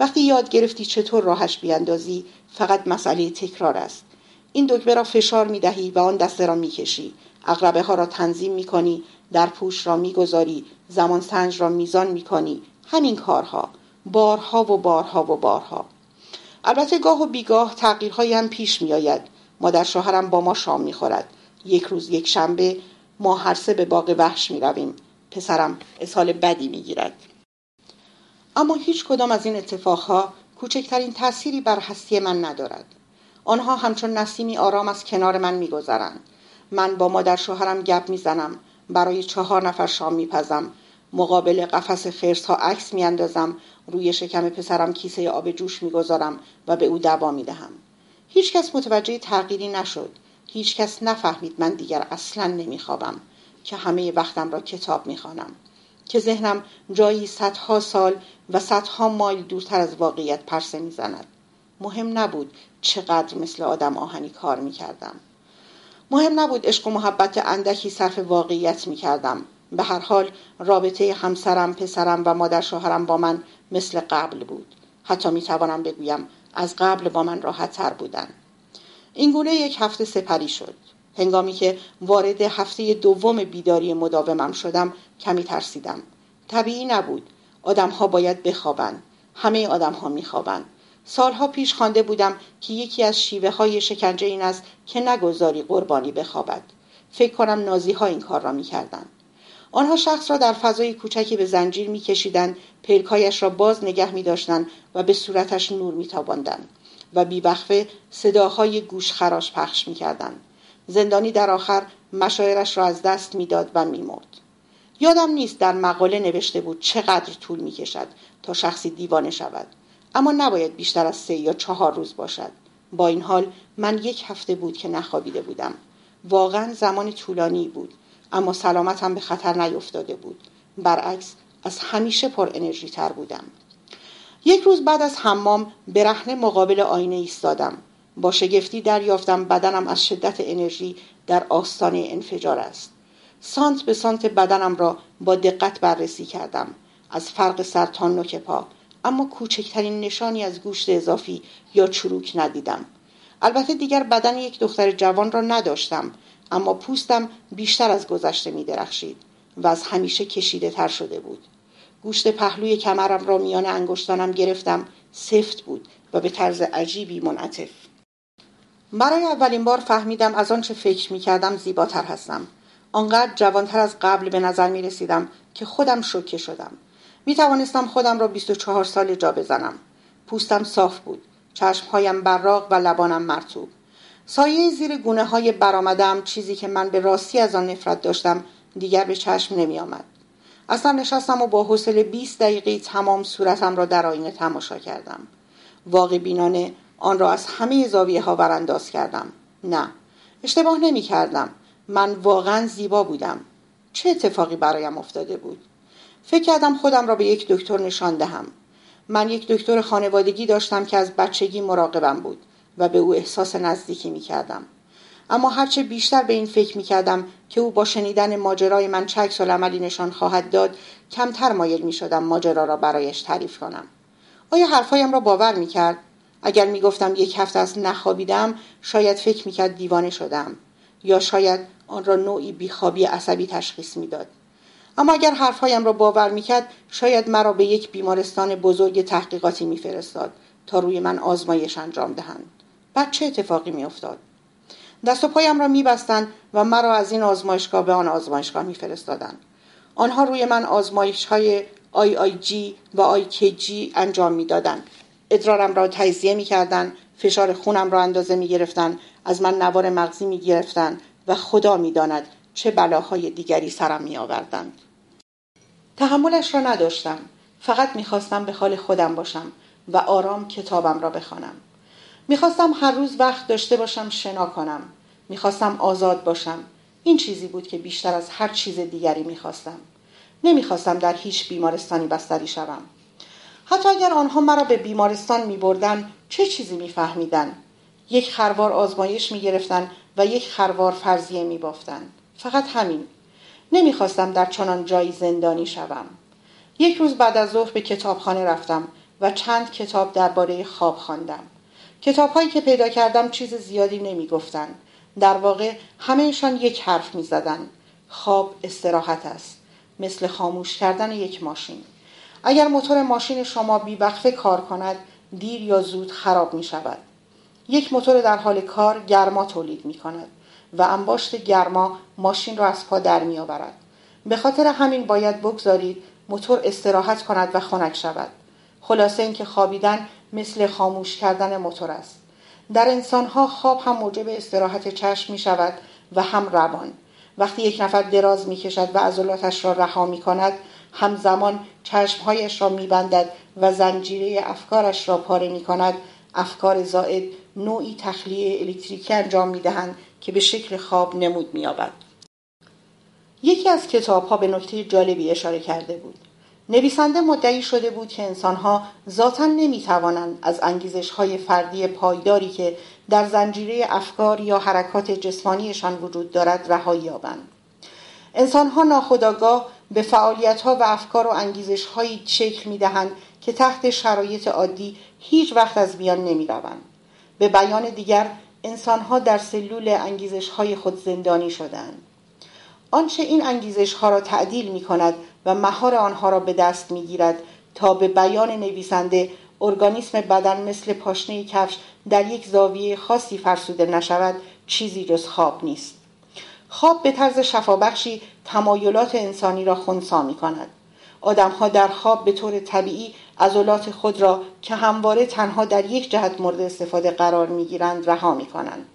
وقتی یاد گرفتی چطور راهش بیاندازی فقط مسئله تکرار است. این دکمه را فشار می دهی و آن دسته را می کشی اغربه ها را تنظیم می کنی در پوش را می گذاری زمان سنج را میزان می کنی همین کارها. بارها و بارها و بارها. البته گاه و بیگاه تغییرهایی هم پیش می آید مادر شوهرم با ما شام می خورد یک روز یک شنبه ما هر سه به باغ وحش می رویم پسرم اسهال بدی می گیرد اما هیچ کدام از این اتفاقها کوچکترین تأثیری بر هستی من ندارد. آنها همچون نسیمی آرام از کنار من میگذرند. من با مادر شوهرم گپ می‌زنم. برای چهار نفر شام میپزم. مقابل قفس خرس ها عکس میاندازم. روی شکم پسرم کیسه آب جوش می‌گذارم و به او دوا می‌دهم. هیچکس متوجه تغییری نشد. هیچکس نفهمید من دیگر اصلا نمیخوابم که همه وقتم را کتاب می‌خوانم که ذهنم جایی صدها سال و صدها مایل دورتر از واقعیت پرسه می‌زند مهم نبود چقدر مثل آدم آهنی کار می کردم. مهم نبود عشق و محبت اندکی صرف واقعیت می کردم. به هر حال رابطه همسرم، پسرم و مادر شوهرم با من مثل قبل بود. حتی می توانم بگویم از قبل با من راحت تر بودن. این گونه یک هفته سپری شد. هنگامی که وارد هفته دوم بیداری مداومم شدم کمی ترسیدم. طبیعی نبود. آدم ها باید بخوابند. همه آدم ها می خوابند. سالها پیش خوانده بودم که یکی از شیوه های شکنجه این است که نگذاری قربانی بخوابد فکر کنم نازی ها این کار را می‌کردند آنها شخص را در فضای کوچکی به زنجیر میکشیدند پلکایش را باز نگه می و به صورتش نور می و بیوقفه صداهای گوش خراش پخش می زندانی در آخر مشاعرش را از دست می‌داد و میمرد. یادم نیست در مقاله نوشته بود چقدر طول می تا شخصی دیوانه شود. اما نباید بیشتر از سه یا چهار روز باشد. با این حال من یک هفته بود که نخوابیده بودم. واقعا زمان طولانی بود اما سلامتم به خطر نیفتاده بود. برعکس از همیشه پر انرژی تر بودم. یک روز بعد از حمام برهنه مقابل آینه ایستادم. با شگفتی دریافتم بدنم از شدت انرژی در آستانه انفجار است. سانت به سانت بدنم را با دقت بررسی کردم. از فرق سر تا نوک پا. اما کوچکترین نشانی از گوشت اضافی یا چروک ندیدم. البته دیگر بدن یک دختر جوان را نداشتم. اما پوستم بیشتر از گذشته می درخشید و از همیشه کشیده تر شده بود. گوشت پهلوی کمرم را میان انگشتانم گرفتم سفت بود و به طرز عجیبی منعطف برای اولین بار فهمیدم از آنچه فکر می کردم زیباتر هستم آنقدر جوانتر از قبل به نظر می رسیدم که خودم شوکه شدم می توانستم خودم را 24 سال جا بزنم. پوستم صاف بود. چشمهایم براق و لبانم مرتوب. سایه زیر گونه های برآمدم چیزی که من به راستی از آن نفرت داشتم دیگر به چشم نمی آمد. اصلا نشستم و با حوصله 20 دقیقه تمام صورتم را در آینه تماشا کردم. واقع بینانه آن را از همه زاویه ها ورانداز کردم. نه، اشتباه نمی کردم. من واقعا زیبا بودم. چه اتفاقی برایم افتاده بود؟ فکر کردم خودم را به یک دکتر نشان دهم من یک دکتر خانوادگی داشتم که از بچگی مراقبم بود و به او احساس نزدیکی می کردم. اما هرچه بیشتر به این فکر می کردم که او با شنیدن ماجرای من چه عکس عملی نشان خواهد داد کمتر مایل می شدم ماجرا را برایش تعریف کنم. آیا حرفهایم را باور می کرد؟ اگر می گفتم یک هفته از نخوابیدم شاید فکر می کرد دیوانه شدم یا شاید آن را نوعی بیخوابی عصبی تشخیص می‌داد. اما اگر حرفهایم را باور می‌کرد شاید مرا به یک بیمارستان بزرگ تحقیقاتی میفرستاد تا روی من آزمایش انجام دهند. بعد چه اتفاقی میافتاد؟ دست و پایم را میبستند و مرا از این آزمایشگاه به آن آزمایشگاه میفرستادند. آنها روی من آزمایش های آی آی جی و آی کی جی انجام می‌دادند. ادرارم را تجزیه می‌کردند فشار خونم را اندازه می‌گرفتند از من نوار مغزی می‌گرفتند و خدا می‌داند چه بلاهای دیگری سرم میآوردند. تحملش را نداشتم. فقط می‌خواستم به حال خودم باشم و آرام کتابم را بخوانم. می‌خواستم هر روز وقت داشته باشم شنا کنم. می‌خواستم آزاد باشم. این چیزی بود که بیشتر از هر چیز دیگری می‌خواستم. نمی‌خواستم در هیچ بیمارستانی بستری شوم. حتی اگر آنها مرا به بیمارستان میبردن چه چیزی میفهمیدن؟ یک خروار آزمایش می‌گرفتن و یک خروار فرضیه میبافتند فقط همین. نمی‌خواستم در چنان جایی زندانی شوم. یک روز بعد از ظهر به کتابخانه رفتم و چند کتاب درباره خواب خواندم. کتابهایی که پیدا کردم چیز زیادی نمی‌گفتند. در واقع همهشان یک حرف می‌زدند. خواب استراحت است. مثل خاموش کردن یک ماشین. اگر موتور ماشین شما بیوقفه کار کند دیر یا زود خراب می شود یک موتور در حال کار گرما تولید می کند و انباشت گرما ماشین را از پا در می آورد. به خاطر همین باید بگذارید موتور استراحت کند و خنک شود. خلاصه اینکه خوابیدن مثل خاموش کردن موتور است. در انسانها خواب هم موجب استراحت چشم می شود و هم روان. وقتی یک نفر دراز می کشد و عضلاتش را رها می کند همزمان چشمهایش را می بندد و زنجیره افکارش را پاره می کند افکار زائد نوعی تخلیه الکتریکی انجام می دهند که به شکل خواب نمود می. یکی از کتاب ها به نکته جالبی اشاره کرده بود. نویسنده مدعی شده بود که انسانها ذاتا نمی توانند از انگیزش های فردی پایداری که در زنجیره افکار یا حرکات جسمانیشان وجود دارد رهایی یابند. انسانها ناخداگاه به فعالیت ها و افکار و انگیزش هایی شکل می دهند که تحت شرایط عادی هیچ وقت از میان نمی روند. به بیان دیگر انسانها در سلول انگیزش های خود زندانی شدند. آنچه این انگیزش ها را تعدیل می کند و مهار آنها را به دست می گیرد تا به بیان نویسنده ارگانیسم بدن مثل پاشنه کفش در یک زاویه خاصی فرسوده نشود چیزی جز خواب نیست. خواب به طرز شفابخشی تمایلات انسانی را خونسا می کند آدمها در خواب به طور طبیعی عضلات خود را که همواره تنها در یک جهت مورد استفاده قرار می‌گیرند رها می کنند.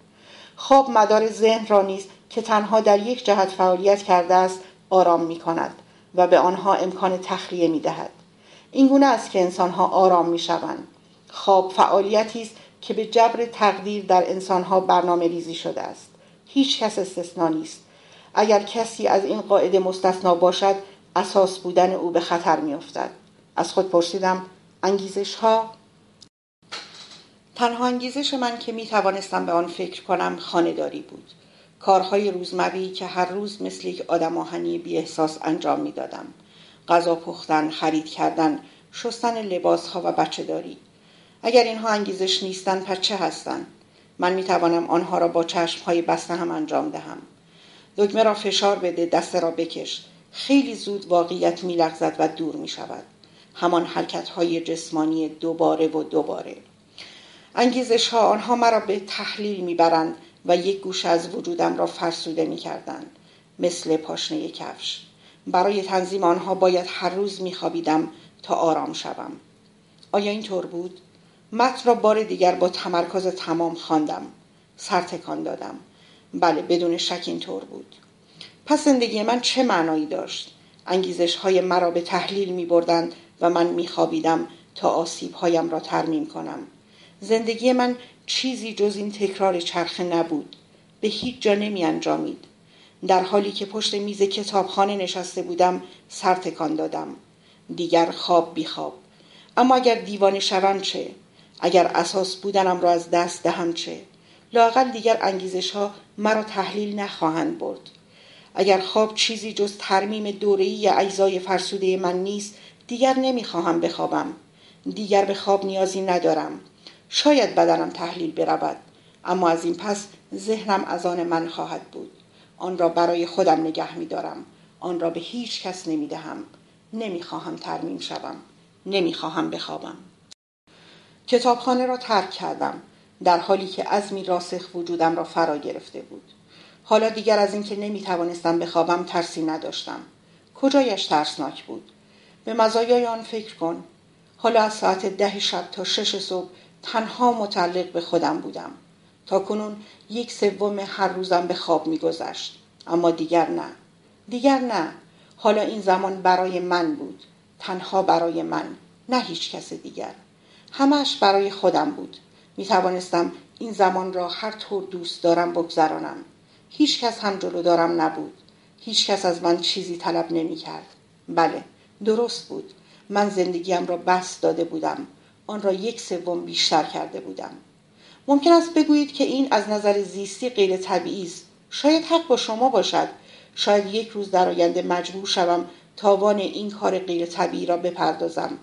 خواب مدار ذهن را نیز که تنها در یک جهت فعالیت کرده است آرام می کند و به آنها امکان تخلیه می دهد. این گونه است که انسانها آرام می شوند. خواب فعالیتی است که به جبر تقدیر در انسانها برنامه ریزی شده است. هیچ کس استثنا نیست. اگر کسی از این قاعده مستثنا باشد اساس بودن او به خطر می افتد. از خود پرسیدم انگیزش ها تنها انگیزش من که می توانستم به آن فکر کنم خانهداری بود کارهای روزمری که هر روز مثل یک آدم آهنی بی احساس انجام می دادم غذا پختن، خرید کردن، شستن لباس ها و بچه داری اگر اینها انگیزش نیستند پس چه هستند؟ من می توانم آنها را با چشم های بسته هم انجام دهم. دکمه را فشار بده دسته را بکش. خیلی زود واقعیت می لغزد و دور می شود همان حرکت های جسمانی دوباره و دوباره. انگیزش ها آنها مرا به تحلیل می‌برند و یک گوش از وجودم را فرسوده می‌کردند مثل پاشنه کفش. برای تنظیم آنها باید هر روز میخوابیدم تا آرام شوم. آیا اینطور بود؟ متن را بار دیگر با تمرکز تمام خواندم. سر تکان دادم. بله بدون شک اینطور بود. پس زندگی من چه معنایی داشت؟ انگیزش های مرا به تحلیل می بردند و من میخوابیدم تا آسیب هایم را ترمیم کنم. زندگی من چیزی جز این تکرار چرخه نبود. به هیچ جا نمی انجامید در حالی که پشت میز کتابخانه نشسته بودم سر تکان دادم. دیگر خواب بی خواب اما اگر دیوانه شوم چه؟ اگر اساس بودنم را از دست دهم چه؟ لاقل دیگر انگیزش ها مرا تحلیل نخواهند برد. اگر خواب چیزی جز ترمیم دوره‌ای اجزای فرسوده من نیست دیگر نمی‌خواهم بخوابم. دیگر به خواب نیازی ندارم. شاید بدنم تحلیل برود اما از این پس ذهنم از آن من خواهد بود. آن را برای خودم نگه میدارم. آن را به هیچ کس نمی دهم نمی خواهم ترمیم شوم. نمی خواهم بخوابم. کتابخانه را ترک کردم در حالی که عزمی راسخ وجودم را فرا گرفته بود. حالا دیگر از اینکه نمی توانستم بخوابم ترسی نداشتم. کجایش ترسناک بود؟ به مزایای آن فکر کن. حالا از ساعت ده شب تا شش صبح تنها متعلق به خودم بودم. تا کنون یک سوم هر روزم به خواب میگذشت. اما دیگر نه. دیگر نه. حالا این زمان برای من بود. تنها برای من. نه هیچ کس دیگر. همش برای خودم بود. می توانستم این زمان را هر طور دوست دارم بگذرانم. هیچ کس هم جلو دارم نبود. هیچ کس از من چیزی طلب نمی کرد بله درست بود. من زندگیم را بس داده بودم. آن را یک سوم بیشتر کرده بودم. ممکن است بگویید که این از نظر زیستی غیر طبیعی است. شاید حق با شما باشد. شاید یک روز در آینده مجبور شوم تاوان این کار غیر طبیعی را بپردازم.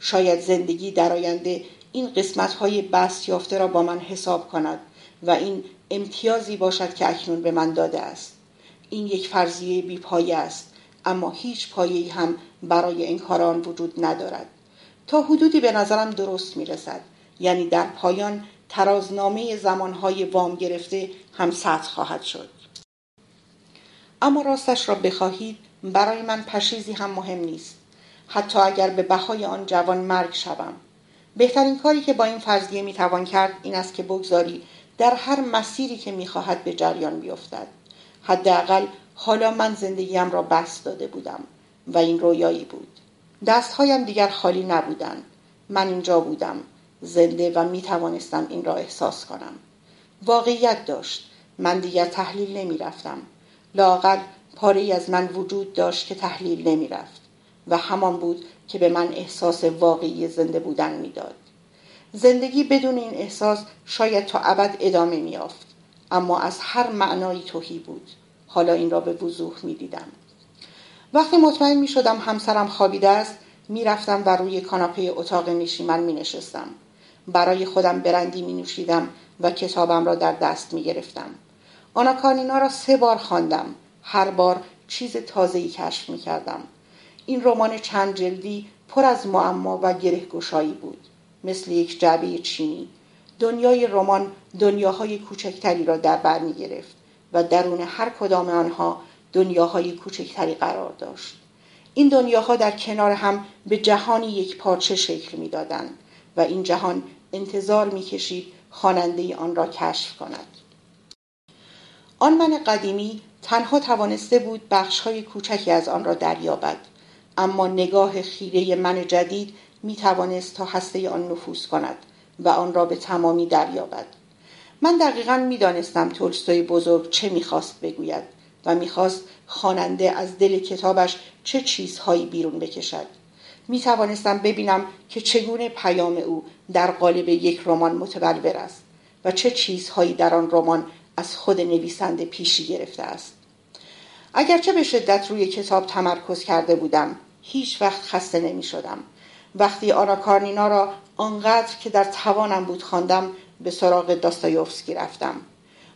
شاید زندگی در آینده این قسمت های بست یافته را با من حساب کند و این امتیازی باشد که اکنون به من داده است. این یک فرضیه بیپایه است اما هیچ پایه‌ای هم برای انکار آن وجود ندارد. تا حدودی به نظرم درست می رسد یعنی در پایان ترازنامه زمانهای وام گرفته هم سطح خواهد شد. اما راستش را بخواهید برای من پشیزی هم مهم نیست. حتی اگر به بهای آن جوان مرگ شوم. بهترین کاری که با این فرضیه می‌توان کرد این است که بگذاری در هر مسیری که می‌خواهد به جریان بیفتد. حداقل حالا من زندگیم را بست داده بودم و این رویایی بود. دستهایم دیگر خالی نبودند. من اینجا بودم. زنده و می توانستم این را احساس کنم. واقعیت داشت. من دیگر تحلیل نمی رفتم لاقل پاره از من وجود داشت که تحلیل نمی رفت و همان بود که به من احساس واقعی زنده بودن می‌داد. زندگی بدون این احساس شاید تا ابد ادامه میافت اما از هر معنایی توهی بود. حالا این را به وضوح می دیدم. وقتی مطمئن می شدم همسرم خوابیده است می رفتم و روی کاناپه اتاق نشیمن می نشستم. برای خودم برندی می نوشیدم و کتابم را در دست می گرفتم. آناکارنینا را سه بار خواندم. هر بار چیز تازه‌ای کشف می کردم. این رمان چند جلدی پر از معما و گرهگشایی بود. مثل یک جعبه چینی. دنیای رمان دنیاهای کوچکتری را در بر می گرفت و درون هر کدام آنها دنیاهای کوچکتری قرار داشت. این دنیاها در کنار هم به جهانی یک پارچه شکل می‌دادند و این جهان انتظار می‌کشید خواننده آن را کشف کند. آن من قدیمی تنها توانسته بود های کوچکی از آن را دریابد اما نگاه خیره من جدید می توانست تا هسته آن نفوذ کند و آن را به تمامی دریابد. من دقیقا می دانستم تولستوی بزرگ چه می‌خواست بگوید. و می‌خواست خواننده از دل کتابش چه چیزهایی بیرون بکشد. می توانستم ببینم که چگونه پیام او در قالب یک رمان متبلور است و چه چیزهایی در آن رمان از خود نویسنده پیشی گرفته است. اگرچه به شدت روی کتاب تمرکز کرده بودم هیچ وقت خسته نمی شدم وقتی آنا کارنینا را آنقدر که در توانم بود خواندم به سراغ داستایوفسکی رفتم.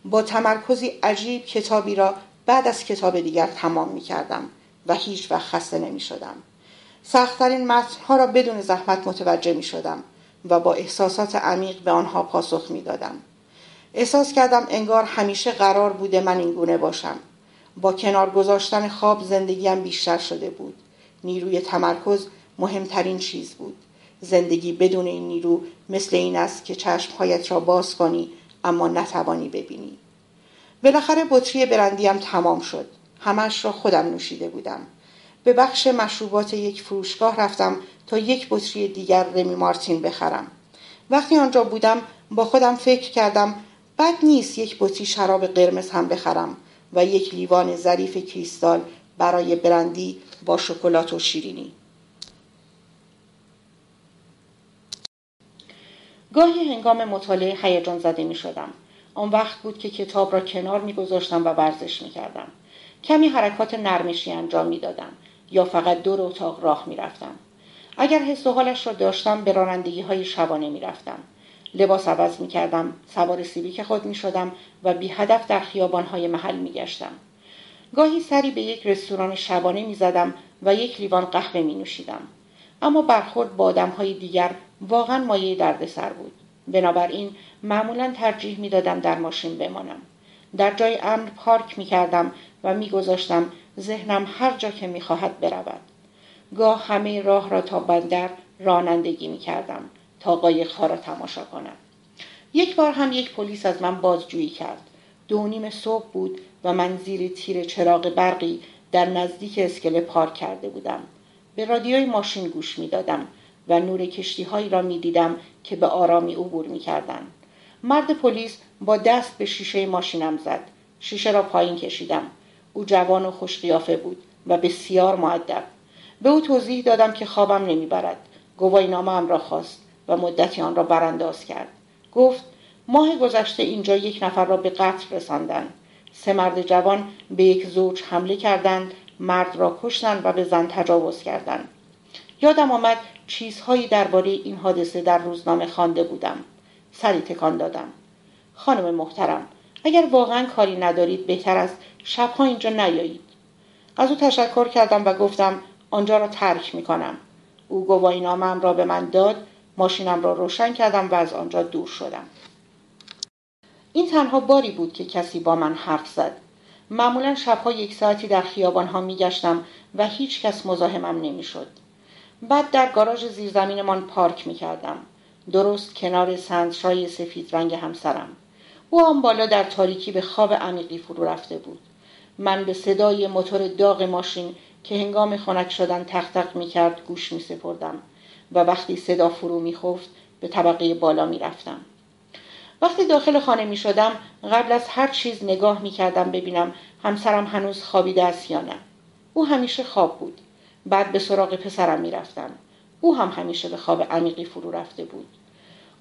با تمرکزی عجیب کتابی را بعد از کتاب دیگر تمام می کردم و هیچ وقت خسته نمی شدم سختترین متنها را بدون زحمت متوجه می شدم و با احساسات عمیق به آنها پاسخ می دادم. احساس کردم انگار همیشه قرار بوده من این گونه باشم. با کنار گذاشتن خواب زندگیم بیشتر شده بود. نیروی تمرکز مهمترین چیز بود. زندگی بدون این نیرو مثل این است که چشمهایت را باز کنی اما نتوانی ببینی. بالاخره بطری برندیم تمام شد. همش را خودم نوشیده بودم. به بخش مشروبات یک فروشگاه رفتم تا یک بطری دیگر رمی مارتین بخرم وقتی آنجا بودم با خودم فکر کردم بد نیست یک بطری شراب قرمز هم بخرم و یک لیوان ظریف کریستال برای برندی با شکلات و شیرینی گاهی هنگام مطالعه هیجان زده می شدم آن وقت بود که کتاب را کنار میگذاشتم و ورزش می‌کردم کمی حرکات نرمشی انجام می‌دادم یا فقط دور اتاق راه می‌رفتم اگر حس و حالش را داشتم به رانندگی های شبانه می‌رفتم لباس عوض می‌کردم سوار سیبیک خود می‌شدم و بی هدف در خیابان های محل میگشتم گاهی سری به یک رستوران شبانه می‌زدم و یک لیوان قهوه می نوشیدم. اما برخورد با آدم های دیگر واقعا مایه دردسر بود. بنابراین معمولا ترجیح می دادم در ماشین بمانم. در جای امن پارک می کردم و می گذاشتم ذهنم هر جا که می خواهد برود. گاه همه راه را تا بندر رانندگی می کردم تا قایقها را تماشا کنم. یک بار هم یک پلیس از من بازجویی کرد. دو نیم صبح بود و من زیر تیر چراغ برقی در نزدیک اسکله پارک کرده بودم. به رادیوی ماشین گوش می دادم و نور کشتی هایی را می دیدم که به آرامی عبور می کردن. مرد پلیس با دست به شیشه ماشینم زد. شیشه را پایین کشیدم. او جوان و خوش بود و بسیار معدب. به او توضیح دادم که خوابم نمی‌برد. گواهی نامه را خواست و مدتی آن را برانداز کرد. گفت ماه گذشته اینجا یک نفر را به قتل رساندند. سه مرد جوان به یک زوج حمله کردند مرد را کشتند و به زن تجاوز کردند یادم آمد چیزهایی درباره این حادثه در روزنامه خوانده بودم. سری تکان دادم. خانم محترم اگر واقعا کاری ندارید بهتر است شبها اینجا نیایید. از او تشکر کردم و گفتم آنجا را ترک می کنم او گواهی را به من داد ماشینم را روشن کردم و از آنجا دور شدم. این تنها باری بود که کسی با من حرف زد. معمولا شبها یک ساعتی در خیابانها میگشتم و هیچ کس مزاحمم نمی‌شد. بعد در گاراژ زیرزمینمان پارک می‌کردم. درست کنار سندشای سفید رنگ همسرم. او آن بالا در تاریکی به خواب عمیقی فرو رفته بود. من به صدای موتور داغ ماشین که هنگام خنک شدن تق تق می کرد گوش می سپردم و وقتی صدا فرو می خفت به طبقه بالا می رفتم. وقتی داخل خانه می شدم قبل از هر چیز نگاه می کردم ببینم همسرم هنوز خوابیده است یا نه. او همیشه خواب بود. بعد به سراغ پسرم می رفتم او هم همیشه به خواب عمیقی فرو رفته بود.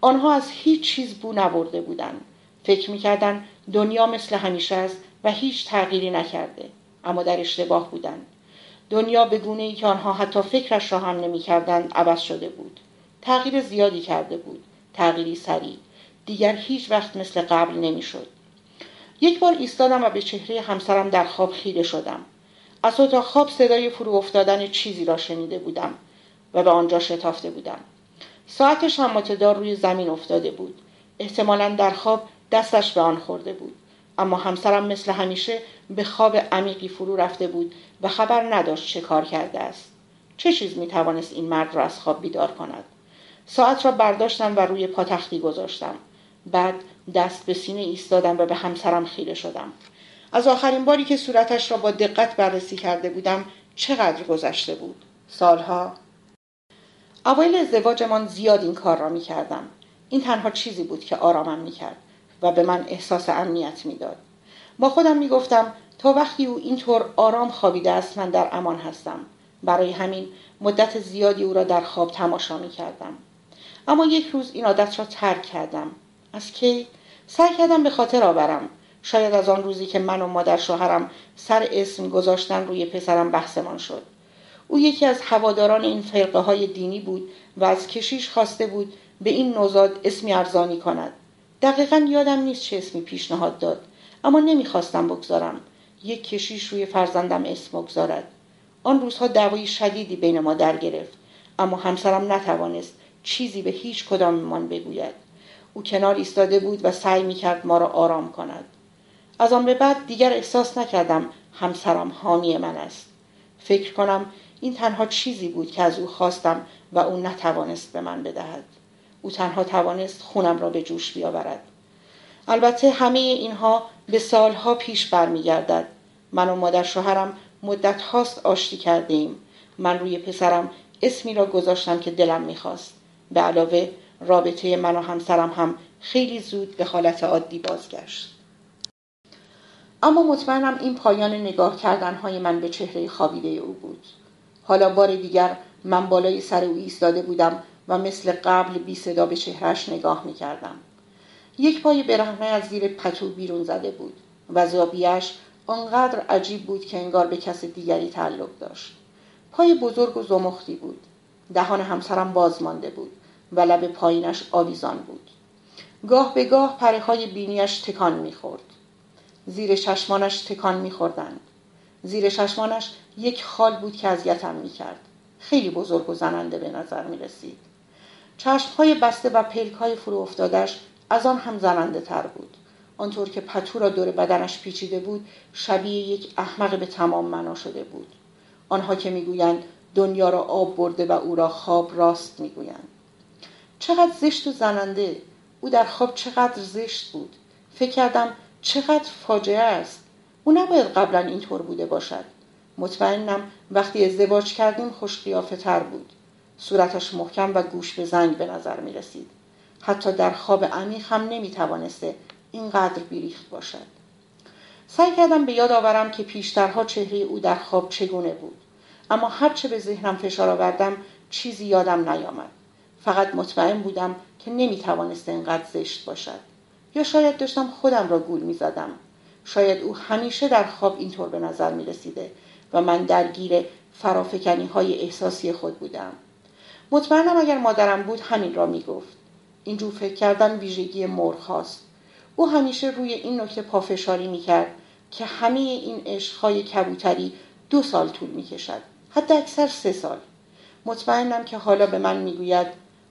آنها از هیچ چیز بو نبرده بودند فکر می‌کردند دنیا مثل همیشه است و هیچ تغییری نکرده اما در اشتباه بودند دنیا به گونه ای که آنها حتی فکرش را هم نمی‌کردند عوض شده بود. تغییر زیادی کرده بود تغییری سریع. دیگر هیچ وقت مثل قبل نمی‌شد. یک بار ایستادم و به چهره همسرم در خواب خیره شدم. از اتاق خواب صدای فرو افتادن چیزی را شنیده بودم و به آنجا شتافته بودم. ساعتش هم متدار روی زمین افتاده بود. احتمالا در خواب دستش به آن خورده بود. اما همسرم مثل همیشه به خواب عمیقی فرو رفته بود و خبر نداشت چه کار کرده است. چه چیز می توانست این مرد را از خواب بیدار کند؟ ساعت را برداشتم و روی پاتختی گذاشتم. بعد دست به سینه ایستادم و به همسرم خیره شدم. از آخرین باری که صورتش را با دقت بررسی کرده بودم چقدر گذشته بود سالها اوایل ازدواجمان زیاد این کار را می کردم. این تنها چیزی بود که آرامم می کرد و به من احساس امنیت می‌داد. با خودم می گفتم تا وقتی او اینطور آرام خوابیده است من در امان هستم. برای همین مدت زیادی او را در خواب تماشا می کردم. اما یک روز این عادت را ترک کردم از کی سعی کردم به خاطر آورم شاید از آن روزی که من و مادر شوهرم سر اسم گذاشتن روی پسرم بحثمان شد. او یکی از هواداران این فرقه های دینی بود و از کشیش خواسته بود به این نوزاد اسمی ارزانی کند. دقیقا یادم نیست چه اسمی پیشنهاد داد اما نمی‌خواستم بگذارم. یک کشیش روی فرزندم اسم بگذارد. آن روزها دعوای شدیدی بین ما در گرفت اما همسرم نتوانست چیزی به هیچ کداممان بگوید. او کنار ایستاده بود و سعی می‌کرد ما را آرام کند. از آن به بعد دیگر احساس نکردم همسرم حامی من است. فکر کنم این تنها چیزی بود که از او خواستم و او نتوانست به من بدهد. او تنها توانست خونم را به جوش بیاورد. البته همه اینها به سالها پیش برمیگردد. من و مادر شوهرم مدت هاست آشتی کرده ایم من روی پسرم اسمی را گذاشتم که دلم می‌خواست. به علاوه رابطه من و همسرم هم خیلی زود به حالت عادی بازگشت. اما مطمئنم این پایان نگاه کردن های من به چهره خوابیده او بود. حالا بار دیگر من بالای سر او ایستاده بودم و مثل قبل بی صدا به چهرش نگاه می کردم. یک پای برهنه از زیر پتو بیرون زده بود و زابیش آنقدر عجیب بود که انگار به کس دیگری تعلق داشت. پای بزرگ و زمختی بود. دهان همسرم باز مانده بود و لب پایینش آویزان بود. گاه به گاه پره های بینیش تکان می‌خورد. زیر چشمانش تکان میخوردند زیر چشمانش یک خال بود که اذیتم می‌کرد. خیلی بزرگ و زننده به نظر می‌رسید. چشمهای بسته و پلک های فرو افتادش از آن هم زننده تر بود. آنطور که پتو را دور بدنش پیچیده بود شبیه یک احمق به تمام معنا شده بود. آنها که می‌گویند دنیا را آب برده و او را خواب راست می‌گویند. چقدر زشت و زننده! او در خواب چقدر زشت بود. فکر کردم چقدر فاجعه است. او نباید قبلا اینطور بوده باشد. مطمئنم وقتی ازدواج کردیم خوش تر بود. صورتش محکم و گوش به زنگ به نظر می رسید. حتی در خواب عمیق هم نمی توانسته اینقدر بیریخت باشد. سعی کردم به یاد آورم که پیشترها چهره او در خواب چگونه بود. اما هرچه به ذهنم فشار آوردم چیزی یادم نیامد. فقط مطمئن بودم که نمی‌توانست انقدر زشت باشد. یا شاید داشتم خودم را گول می‌زدم. شاید او همیشه در خواب اینطور به نظر می رسیده و من درگیر فرافکنی های احساسی خود بودم. مطمئنم اگر مادرم بود همین را می گفت اینجور فکر کردن ویژگی مرغ هاست. او همیشه روی این نکته پافشاری می کرد که همه این عشقهای کبوتری دو سال طول می کشد حتی اکثر سه سال. مطمئنم که حالا به من می‌گوید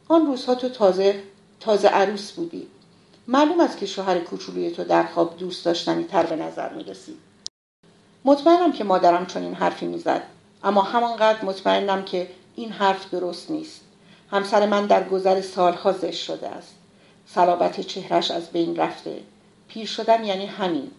آن روزها تو تازه تازه عروس بودی. معلوم است که شوهر کوچولوی تو در خواب دوست داشتنی تر به نظر می رسید. مطمئنم که مادرم چون این حرفی می‌زد. اما همانقدر مطمئنم که این حرف درست نیست. همسر من در گذر سالها زشت شده است. صلابت چهرش از بین رفته. پیر شدن یعنی همین.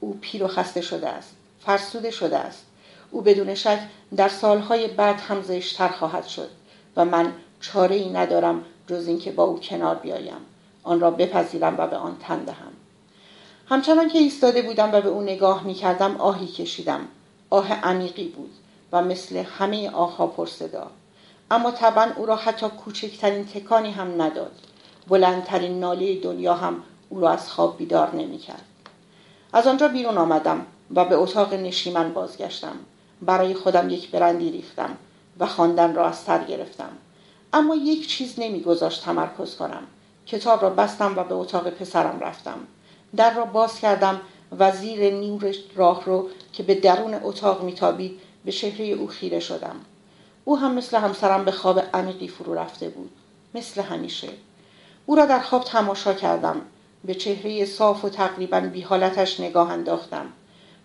او پیر و خسته شده است. فرسوده شده است. او بدون شک در سالهای بعد هم زشتتر خواهد شد و من چاره ای ندارم جز اینکه با او کنار بیایم. آن را بپذیرم و به آن تن دهم. همچنان که ایستاده بودم و به او نگاه می کردم آهی کشیدم. آه عمیقی بود و مثل همه آهها پرصدا. اما طبعا او را حتی کوچکترین تکانی هم نداد. بلندترین ناله دنیا هم او را از خواب بیدار نمی کرد. از آنجا بیرون آمدم و به اتاق نشیمن بازگشتم. برای خودم یک برندی ریختم و خواندن را از سر گرفتم. اما یک چیز نمیگذاشت تمرکز کنم. کتاب را بستم و به اتاق پسرم رفتم. در را باز کردم و زیر نور راه رو که به درون اتاق میتابید به چهره او خیره شدم. او هم مثل همسرم به خواب عمیقی فرو رفته بود مثل همیشه. او را در خواب تماشا کردم به چهره صاف و تقریبا بی حالتش نگاه انداختم.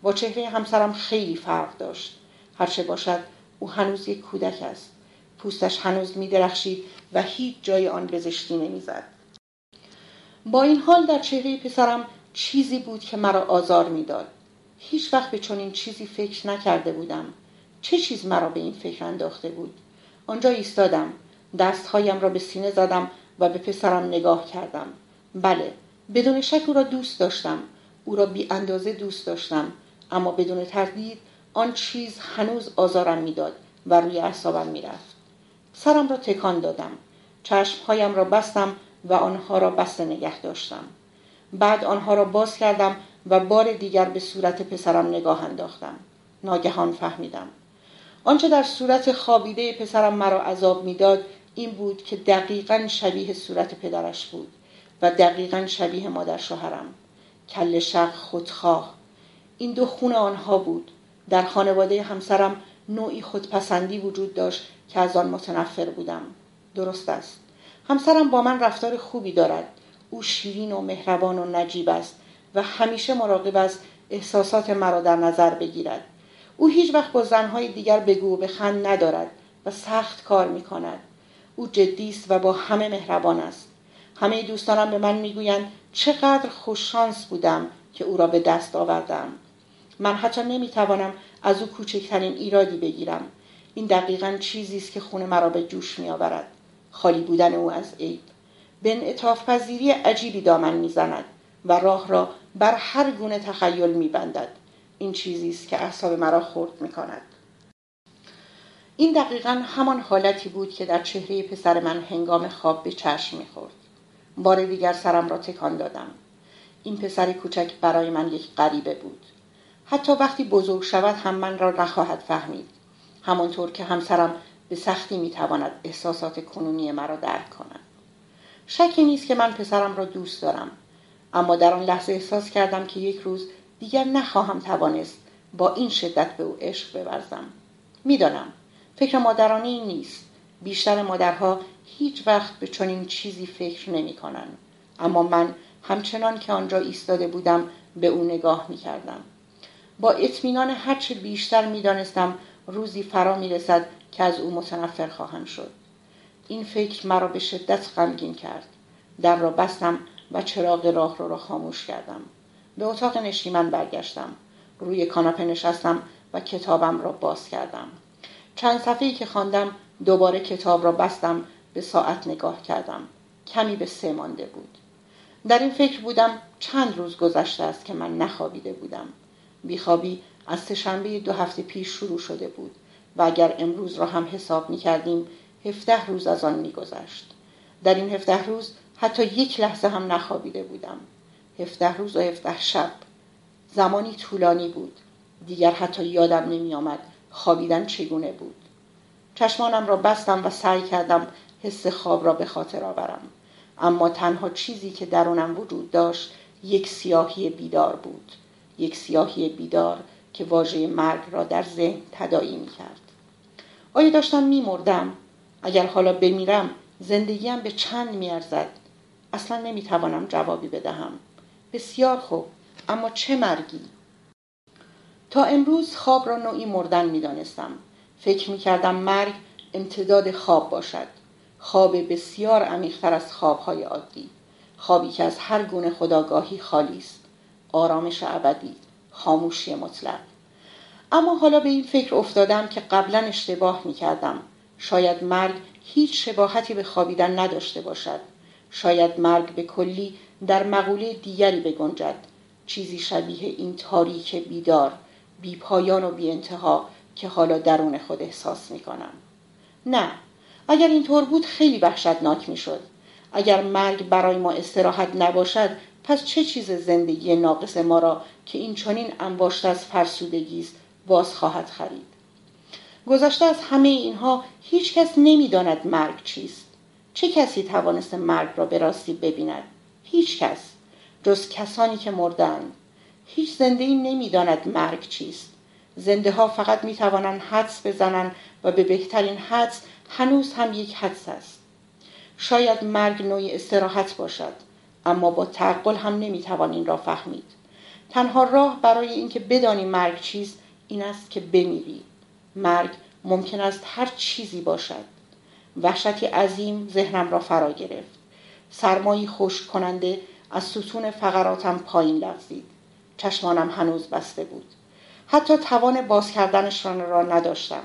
با چهره همسرم خیلی فرق داشت. هرچه باشد او هنوز یک کودک است. پوستش هنوز می درخشید و هیچ جای آن بزشتی نمی‌زد. با این حال در چهره پسرم چیزی بود که مرا آزار می‌داد. هیچ وقت به چنین چیزی فکر نکرده بودم. چه چیز مرا به این فکر انداخته بود؟ آنجا ایستادم. دستهایم را به سینه زدم و به پسرم نگاه کردم. بله بدون شک او را دوست داشتم. او را بی اندازه دوست داشتم. اما بدون تردید آن چیز هنوز آزارم می‌داد و روی اعصابم می‌رفت. سرم را تکان دادم. چشمهایم را بستم و آنها را بسته نگه داشتم. بعد آنها را باز کردم و بار دیگر به صورت پسرم نگاه انداختم. ناگهان فهمیدم. آنچه در صورت خوابیده پسرم مرا عذاب می‌داد این بود که دقیقا شبیه صورت پدرش بود و دقیقا شبیه مادر شوهرم. کل شق خودخواه. این دو خون آنها بود. در خانواده همسرم نوعی خودپسندی وجود داشت که از آن متنفر بودم. درست است. همسرم با من رفتار خوبی دارد. او شیرین و مهربان و نجیب است و همیشه مراقب است احساسات مرا در نظر بگیرد. او هیچ وقت با زنهای دیگر بگو به خند ندارد و سخت کار می کند او جدی است و با همه مهربان است. همه دوستانم به من می‌گویند چقدر خوششانس بودم که او را به دست آوردم. من حتی نمی‌توانم از او کوچکترین ایرادی بگیرم. این دقیقا چیزی است که خون مرا به جوش میآورد. خالی بودن او از عیب. به انعطاف پذیری عجیبی دامن می‌زند و راه را بر هر گونه تخیل میبندد. این چیزی است که اعصاب مرا خرد می‌کند. این دقیقا همان حالتی بود که در چهره پسر من هنگام خواب به چشم می‌خورد. بار دیگر سرم را تکان دادم. این پسر کوچک برای من یک غریبه بود. حتی وقتی بزرگ شود هم من را نخواهد فهمید. همانطور که همسرم به سختی می‌تواند احساسات کنونی مرا درک کند شکی نیست که من پسرم را دوست دارم اما در آن لحظه احساس کردم که یک روز دیگر نخواهم توانست با این شدت به او عشق بورزم می‌دانم فکر مادرانه این نیست بیشتر مادرها هیچ وقت به چنین چیزی فکر نمی کنند. اما من همچنان که آنجا ایستاده بودم به او نگاه می کردم. با اطمینان هرچه بیشتر می دانستم روزی فرا می رسد که از او متنفر خواهم شد. این فکر مرا به شدت غمگین کرد. در را بستم و چراغ راه رو را خاموش کردم. به اتاق نشیمن برگشتم. روی کاناپه نشستم و کتابم را باز کردم. چند صفحه‌ای که خواندم دوباره کتاب را بستم به ساعت نگاه کردم. کمی به سه مانده بود. در این فکر بودم چند روز گذشته است که من نخوابیده بودم. بیخوابی از سهشنبه دو هفته پیش شروع شده بود و اگر امروز را هم حساب می کردیم هفته روز از آن می گذشت. در این هفته روز حتی یک لحظه هم نخوابیده بودم. هفته روز و هفته شب. زمانی طولانی بود. دیگر حتی یادم نمی آمد خوابیدن چگونه بود. چشمانم را بستم و سعی کردم حس خواب را به خاطر آورم. اما تنها چیزی که درونم وجود داشت یک سیاهی بیدار بود. یک سیاهی بیدار که واژه مرگ را در ذهن تدایی می کرد. آیا داشتم می مردم؟ اگر حالا بمیرم زندگیم به چند می ارزد؟ اصلا نمی توانم جوابی بدهم. بسیار خوب اما چه مرگی؟ تا امروز خواب را نوعی مردن می دانستم. فکر می کردم مرگ امتداد خواب باشد. خواب بسیار عمیقتر از خوابهای عادی. خوابی که از هر گونه خداگاهی خالی است. آرامش ابدی. خاموشی مطلق. اما حالا به این فکر افتادم که قبلا اشتباه می کردم. شاید مرگ هیچ شباهتی به خوابیدن نداشته باشد. شاید مرگ به کلی در مقوله دیگری بگنجد. چیزی شبیه این تاریک بیدار بی پایان و بی انتها که حالا درون خود احساس می کنم. نه اگر اینطور بود خیلی وحشتناک می شد. اگر مرگ برای ما استراحت نباشد پس چه چیز زندگی ناقص ما را که این چنین انباشته از فرسودگی است باز خواهد خرید؟ گذشته از همه اینها هیچ کس نمی‌داند مرگ چیست. چه کسی توانست مرگ را به راستی ببیند؟ هیچ کس. جز کسانی که مردند هیچ زنده ای نمی‌داند مرگ چیست. زنده ها فقط می توانند حدس بزنند و به بهترین حدس هنوز هم یک حدس است. شاید مرگ نوعی استراحت باشد. اما با تعقل هم نمی‌توان این را فهمید. تنها راه برای اینکه بدانی مرگ چیست این است که بمیری. مرگ ممکن است هر چیزی باشد. وحشتی عظیم ذهنم را فرا گرفت. سرمایی خوش کننده از ستون فقراتم پایین لغزید. چشمانم هنوز بسته بود. حتی توان باز کردنشان را نداشتم.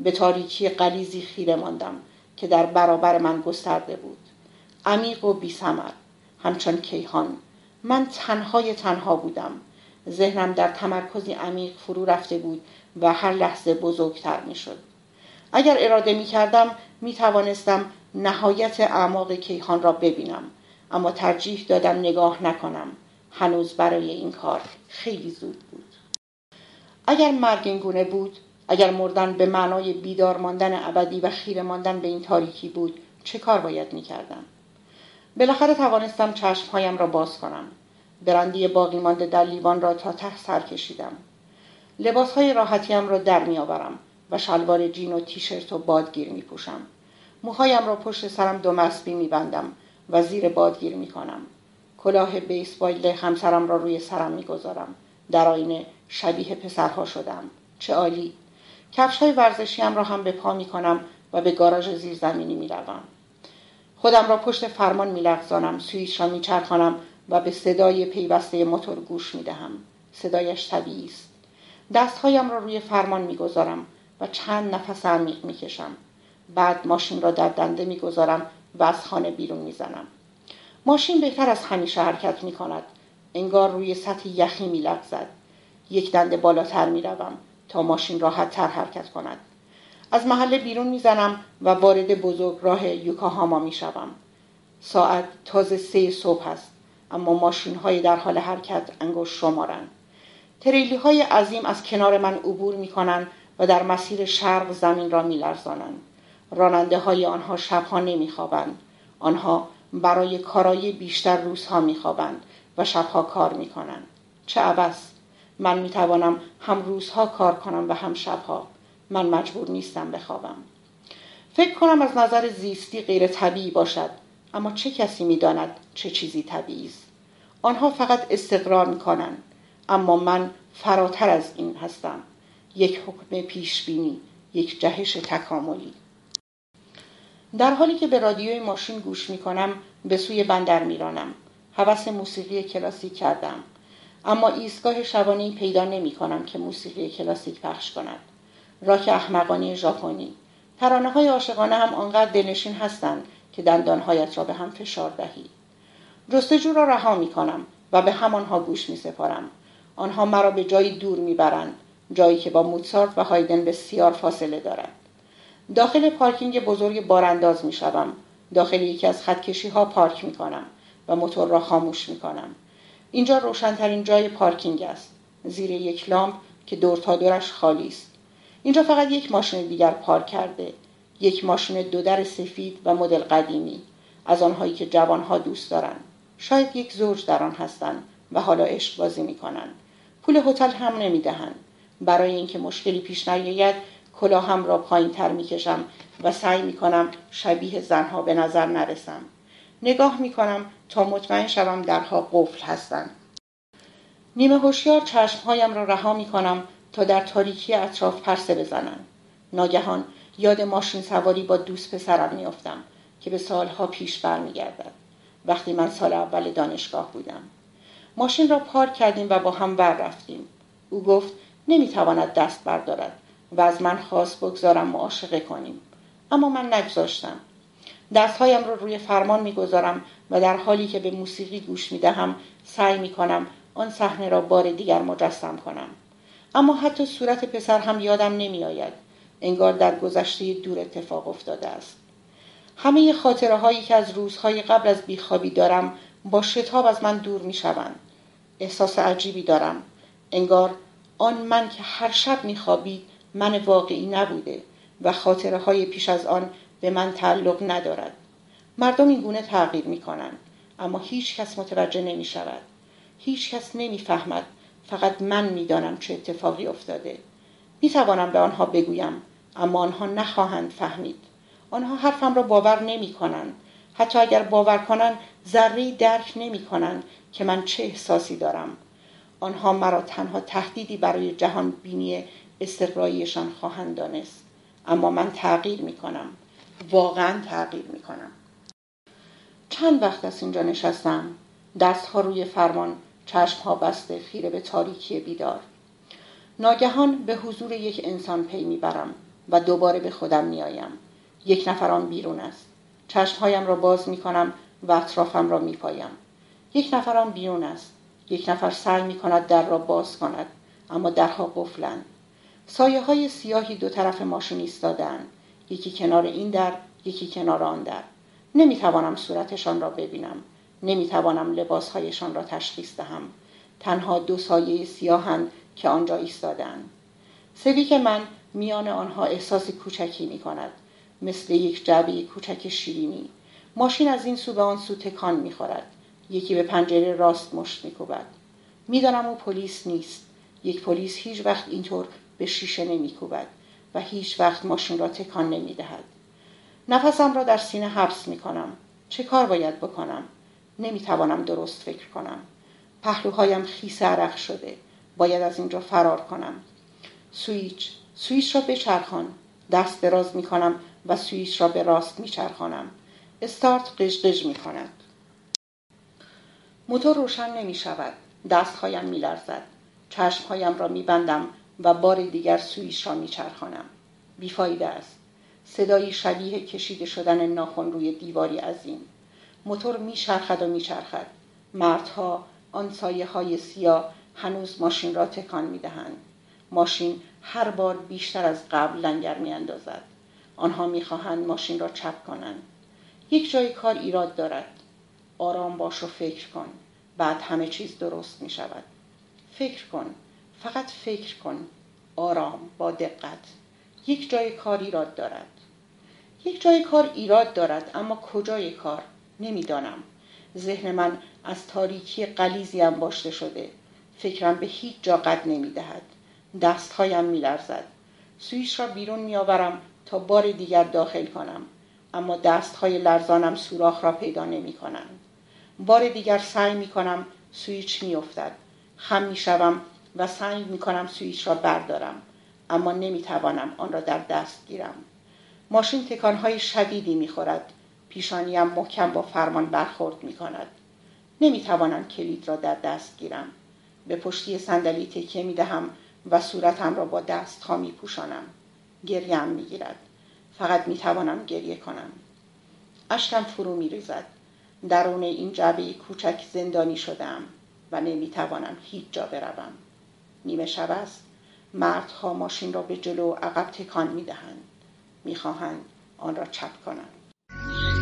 به تاریکی قلیزی خیره ماندم که در برابر من گسترده بود. عمیق و بیسمر همچون کیهان. من تنهای تنها بودم. ذهنم در تمرکزی عمیق فرو رفته بود و هر لحظه بزرگتر می شد. اگر اراده می کردم می توانستم نهایت اعماق کیهان را ببینم. اما ترجیح دادم نگاه نکنم. هنوز برای این کار خیلی زود بود. اگر مرگ این گونه بود اگر مردن به معنای بیدار ماندن ابدی و خیره ماندن به این تاریکی بود چه کار باید می کردم؟ بالاخره توانستم چشمهایم را باز کنم برندی باقی مانده در لیوان را تا ته سر کشیدم لباسهای راحتیم را در میآورم و شلوار جین و تیشرت و بادگیر می پوشم. موهایم را پشت سرم دو مسبی می بندم و زیر بادگیر می کنم. کلاه بیسبال همسرم را روی سرم می گذارم. در آینه شبیه پسرها شدم. چه عالی! کفش های ورزشیم را هم به پا می کنم و به گاراژ زیرزمینی می روم. خودم را پشت فرمان می لغزانم. سویش را می چرخانم و به صدای پیوسته موتور گوش می دهم. صدایش طبیعی است. دستهایم را روی فرمان می گذارم و چند نفس عمیق می کشم. بعد ماشین را در دنده می گذارم و از خانه بیرون می زنم. ماشین بهتر از همیشه حرکت می کند. انگار روی سطح یخی می لغزد. یک دنده بالاتر می روم تا ماشین راحت تر حرکت کند. از محله بیرون می‌زنم و وارد بزرگ راه یوکاهاما می شوم. ساعت تازه سه صبح است اما ماشین های در حال حرکت انگشت شمارند تریلی های عظیم از کنار من عبور می کنند و در مسیر شرق زمین را می لرزانند. راننده های آنها شبها نمی خوابند. آنها برای کارایی بیشتر روزها می خوابند و شبها کار می کنند. چه عبس من می توانم هم روزها کار کنم و هم شبها من مجبور نیستم بخوابم. فکر کنم از نظر زیستی غیر طبیعی باشد اما چه کسی می داند چه چیزی طبیعی است؟ آنها فقط استقرار می کنند اما من فراتر از این هستم. یک حکم پیش بینی یک جهش تکاملی. در حالی که به رادیوی ماشین گوش می کنم به سوی بندر میرانم. حوس موسیقی کلاسیک کردم. اما ایستگاه شبانه پیدا نمی کنم که موسیقی کلاسیک پخش کند. راک احمقانه ژاپنی ترانه های عاشقانه هم آنقدر دلنشین هستند که دندانهایت را به هم فشار دهی جستجو را رها می کنم و به همانها گوش می سپارم آنها مرا به جایی دور می‌برند جایی که با موتسارت و هایدن بسیار فاصله دارد داخل پارکینگ بزرگ بارانداز می شوم. داخل یکی از خطکشی ها پارک می کنم و موتور را خاموش می کنم. اینجا روشنترین جای پارکینگ است. زیر یک لامپ که دور تا دورش خالی است. اینجا فقط یک ماشین دیگر پارک کرده. یک ماشین دو در سفید و مدل قدیمی. از آنهایی که جوانها دوست دارند. شاید یک زوج در آن هستند و حالا عشق بازی می کنند. پول هتل هم نمی دهند. برای اینکه مشکلی پیش نیاید کلاهم را پایین تر می کشم و سعی می کنم شبیه زنها به نظر نرسم. نگاه می کنم تا مطمئن شوم درها قفل هستند. نیمه هوشیار چشمهایم را رها می کنم تا در تاریکی اطراف پرسه بزنم. ناگهان یاد ماشین سواری با دوست پسرم میافتم که به سالها پیش برمیگردد. وقتی من سال اول دانشگاه بودم. ماشین را پارک کردیم و با هم ور رفتیم. او گفت نمی‌تواند دست بردارد و از من خواست بگذارم معاشقه کنیم. اما من نگذاشتم. دستهایم را رو روی فرمان می‌گذارم و در حالی که به موسیقی گوش می‌دهم سعی می‌کنم آن صحنه را بار دیگر مجسم کنم. اما حتی صورت پسر هم یادم نمیآید انگار در گذشته دور اتفاق افتاده است همه خاطره هایی که از روزهای قبل از بیخوابی دارم با شتاب از من دور می شوند. احساس عجیبی دارم. انگار آن من که هر شب می خوابید من واقعی نبوده و خاطره های پیش از آن به من تعلق ندارد. مردم این گونه تغییر می کنند. اما هیچ کس متوجه نمی شود. هیچ کس نمی فهمد. فقط من می‌دانم چه اتفاقی افتاده. می توانم به آنها بگویم اما آنها نخواهند فهمید. آنها حرفم را باور نمی کنند. حتی اگر باور کنند ذره درک نمی کنند که من چه احساسی دارم. آنها مرا تنها تهدیدی برای جهان بینی استقراییشان خواهند دانست. اما من تغییر می کنم. واقعا تغییر می کنم. چند وقت از اینجا نشستم. دستها روی فرمان چشمها بسته خیره به تاریکی بیدار. ناگهان به حضور یک انسان پی می‌برم و دوباره به خودم میآیم. یک نفر آن بیرون است. چشمهایم را باز می کنم و اطرافم را می پایم. یک نفر آن بیرون است. یک نفر سعی می کند در را باز کند اما درها قفلند. سایه های سیاهی دو طرف ماشین ایستادهاند. یکی کنار این در یکی کنار آن در. نمی توانم صورتشان را ببینم. نمی توانم لباسهایشان را تشخیص دهم. تنها دو سایه سیاهند که آنجا ایستادهاند. سویک من میان آنها احساس کوچکی می کند مثل یک جعبه کوچک شیرینی. ماشین از این سو به آن سو تکان می‌خورد. یکی به پنجره راست مشت میکوبد. می‌دانم او پلیس نیست. یک پلیس هیچ وقت اینطور به شیشه نمیکوبد و هیچ وقت ماشین را تکان نمی‌دهد. نفسم را در سینه حبس می‌کنم. چه کار باید بکنم؟ نمی‌توانم درست فکر کنم. پهلوهایم خیس عرق شده. باید از اینجا فرار کنم. سویچ. سویچ را بچرخان. دست دراز می‌کنم و سویچ را به راست میچرخانم. استارت قژقژ می کند موتور روشن نمی شود دستهایم می لرزد چشمهایم را می بندم و بار دیگر سویچ را می چرخانم بیفایده است. صدایی شبیه کشیده شدن ناخن روی دیواری عظیم. موتور میچرخد و میچرخد. مردها آن سایه های سیاه هنوز ماشین را تکان می‌دهند. ماشین هر بار بیشتر از قبل لنگر میاندازد. آنها می‌خواهند ماشین را چپ کنند. یک جای کار ایراد دارد. آرام باش و فکر کن. بعد همه چیز درست می شود فکر کن. فقط فکر کن. آرام با دقت. یک جای کار ایراد دارد. یک جای کار ایراد دارد اما کجای کار؟ نمی‌دانم ذهن من از تاریکی قلیزی انباشته شده فکرم به هیچ جا قد نمی‌دهد دستهایم میلرزد سویش را بیرون میآورم تا بار دیگر داخل کنم اما دستهای لرزانم سوراخ را پیدا نمی کنند. بار دیگر سعی می کنم سویچ می افتد. خم می شوم و سعی می کنم سویچ را بردارم اما نمی توانم آن را در دست گیرم. ماشین تکانهای شدیدی می خورد. پیشانیم محکم با فرمان برخورد می کند. نمی توانم کلید را در دست گیرم. به پشتی صندلی تکیه می دهم و صورتم را با دست ها می پوشانم. گریم می گیرد. فقط می توانم گریه کنم. اشکم فرو می ریزد. درون این جعبه کوچک زندانی شدم و نمی توانم هیچ جا بروم. نیمه شب است. مردها ماشین را به جلو عقب تکان می دهند. می خواهند آن را چپ کنند.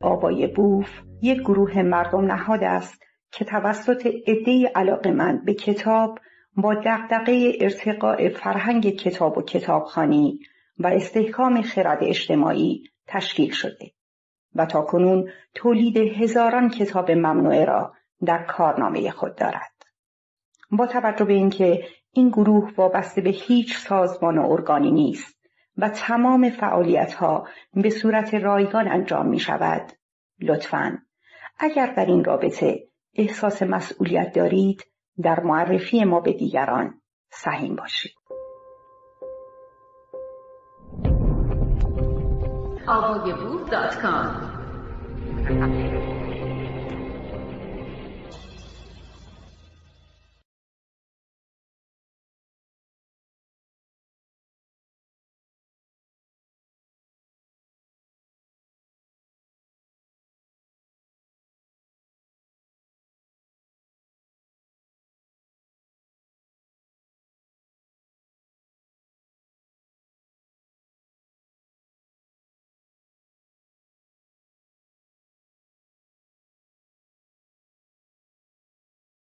آبای بوف یک گروه مردم نهاد است که توسط عدهای علاقمند به کتاب با دقدقه ارتقاء فرهنگ کتاب و کتابخانی و استحکام خرد اجتماعی تشکیل شده و تا کنون تولید هزاران کتاب ممنوعه را در کارنامه خود دارد. با توجه به اینکه این گروه وابسته به هیچ سازمان و ارگانی نیست و تمام فعالیت ها به صورت رایگان انجام می شود لطفاً اگر در این رابطه احساس مسئولیت دارید در معرفی ما به دیگران سهیم باشید. آقای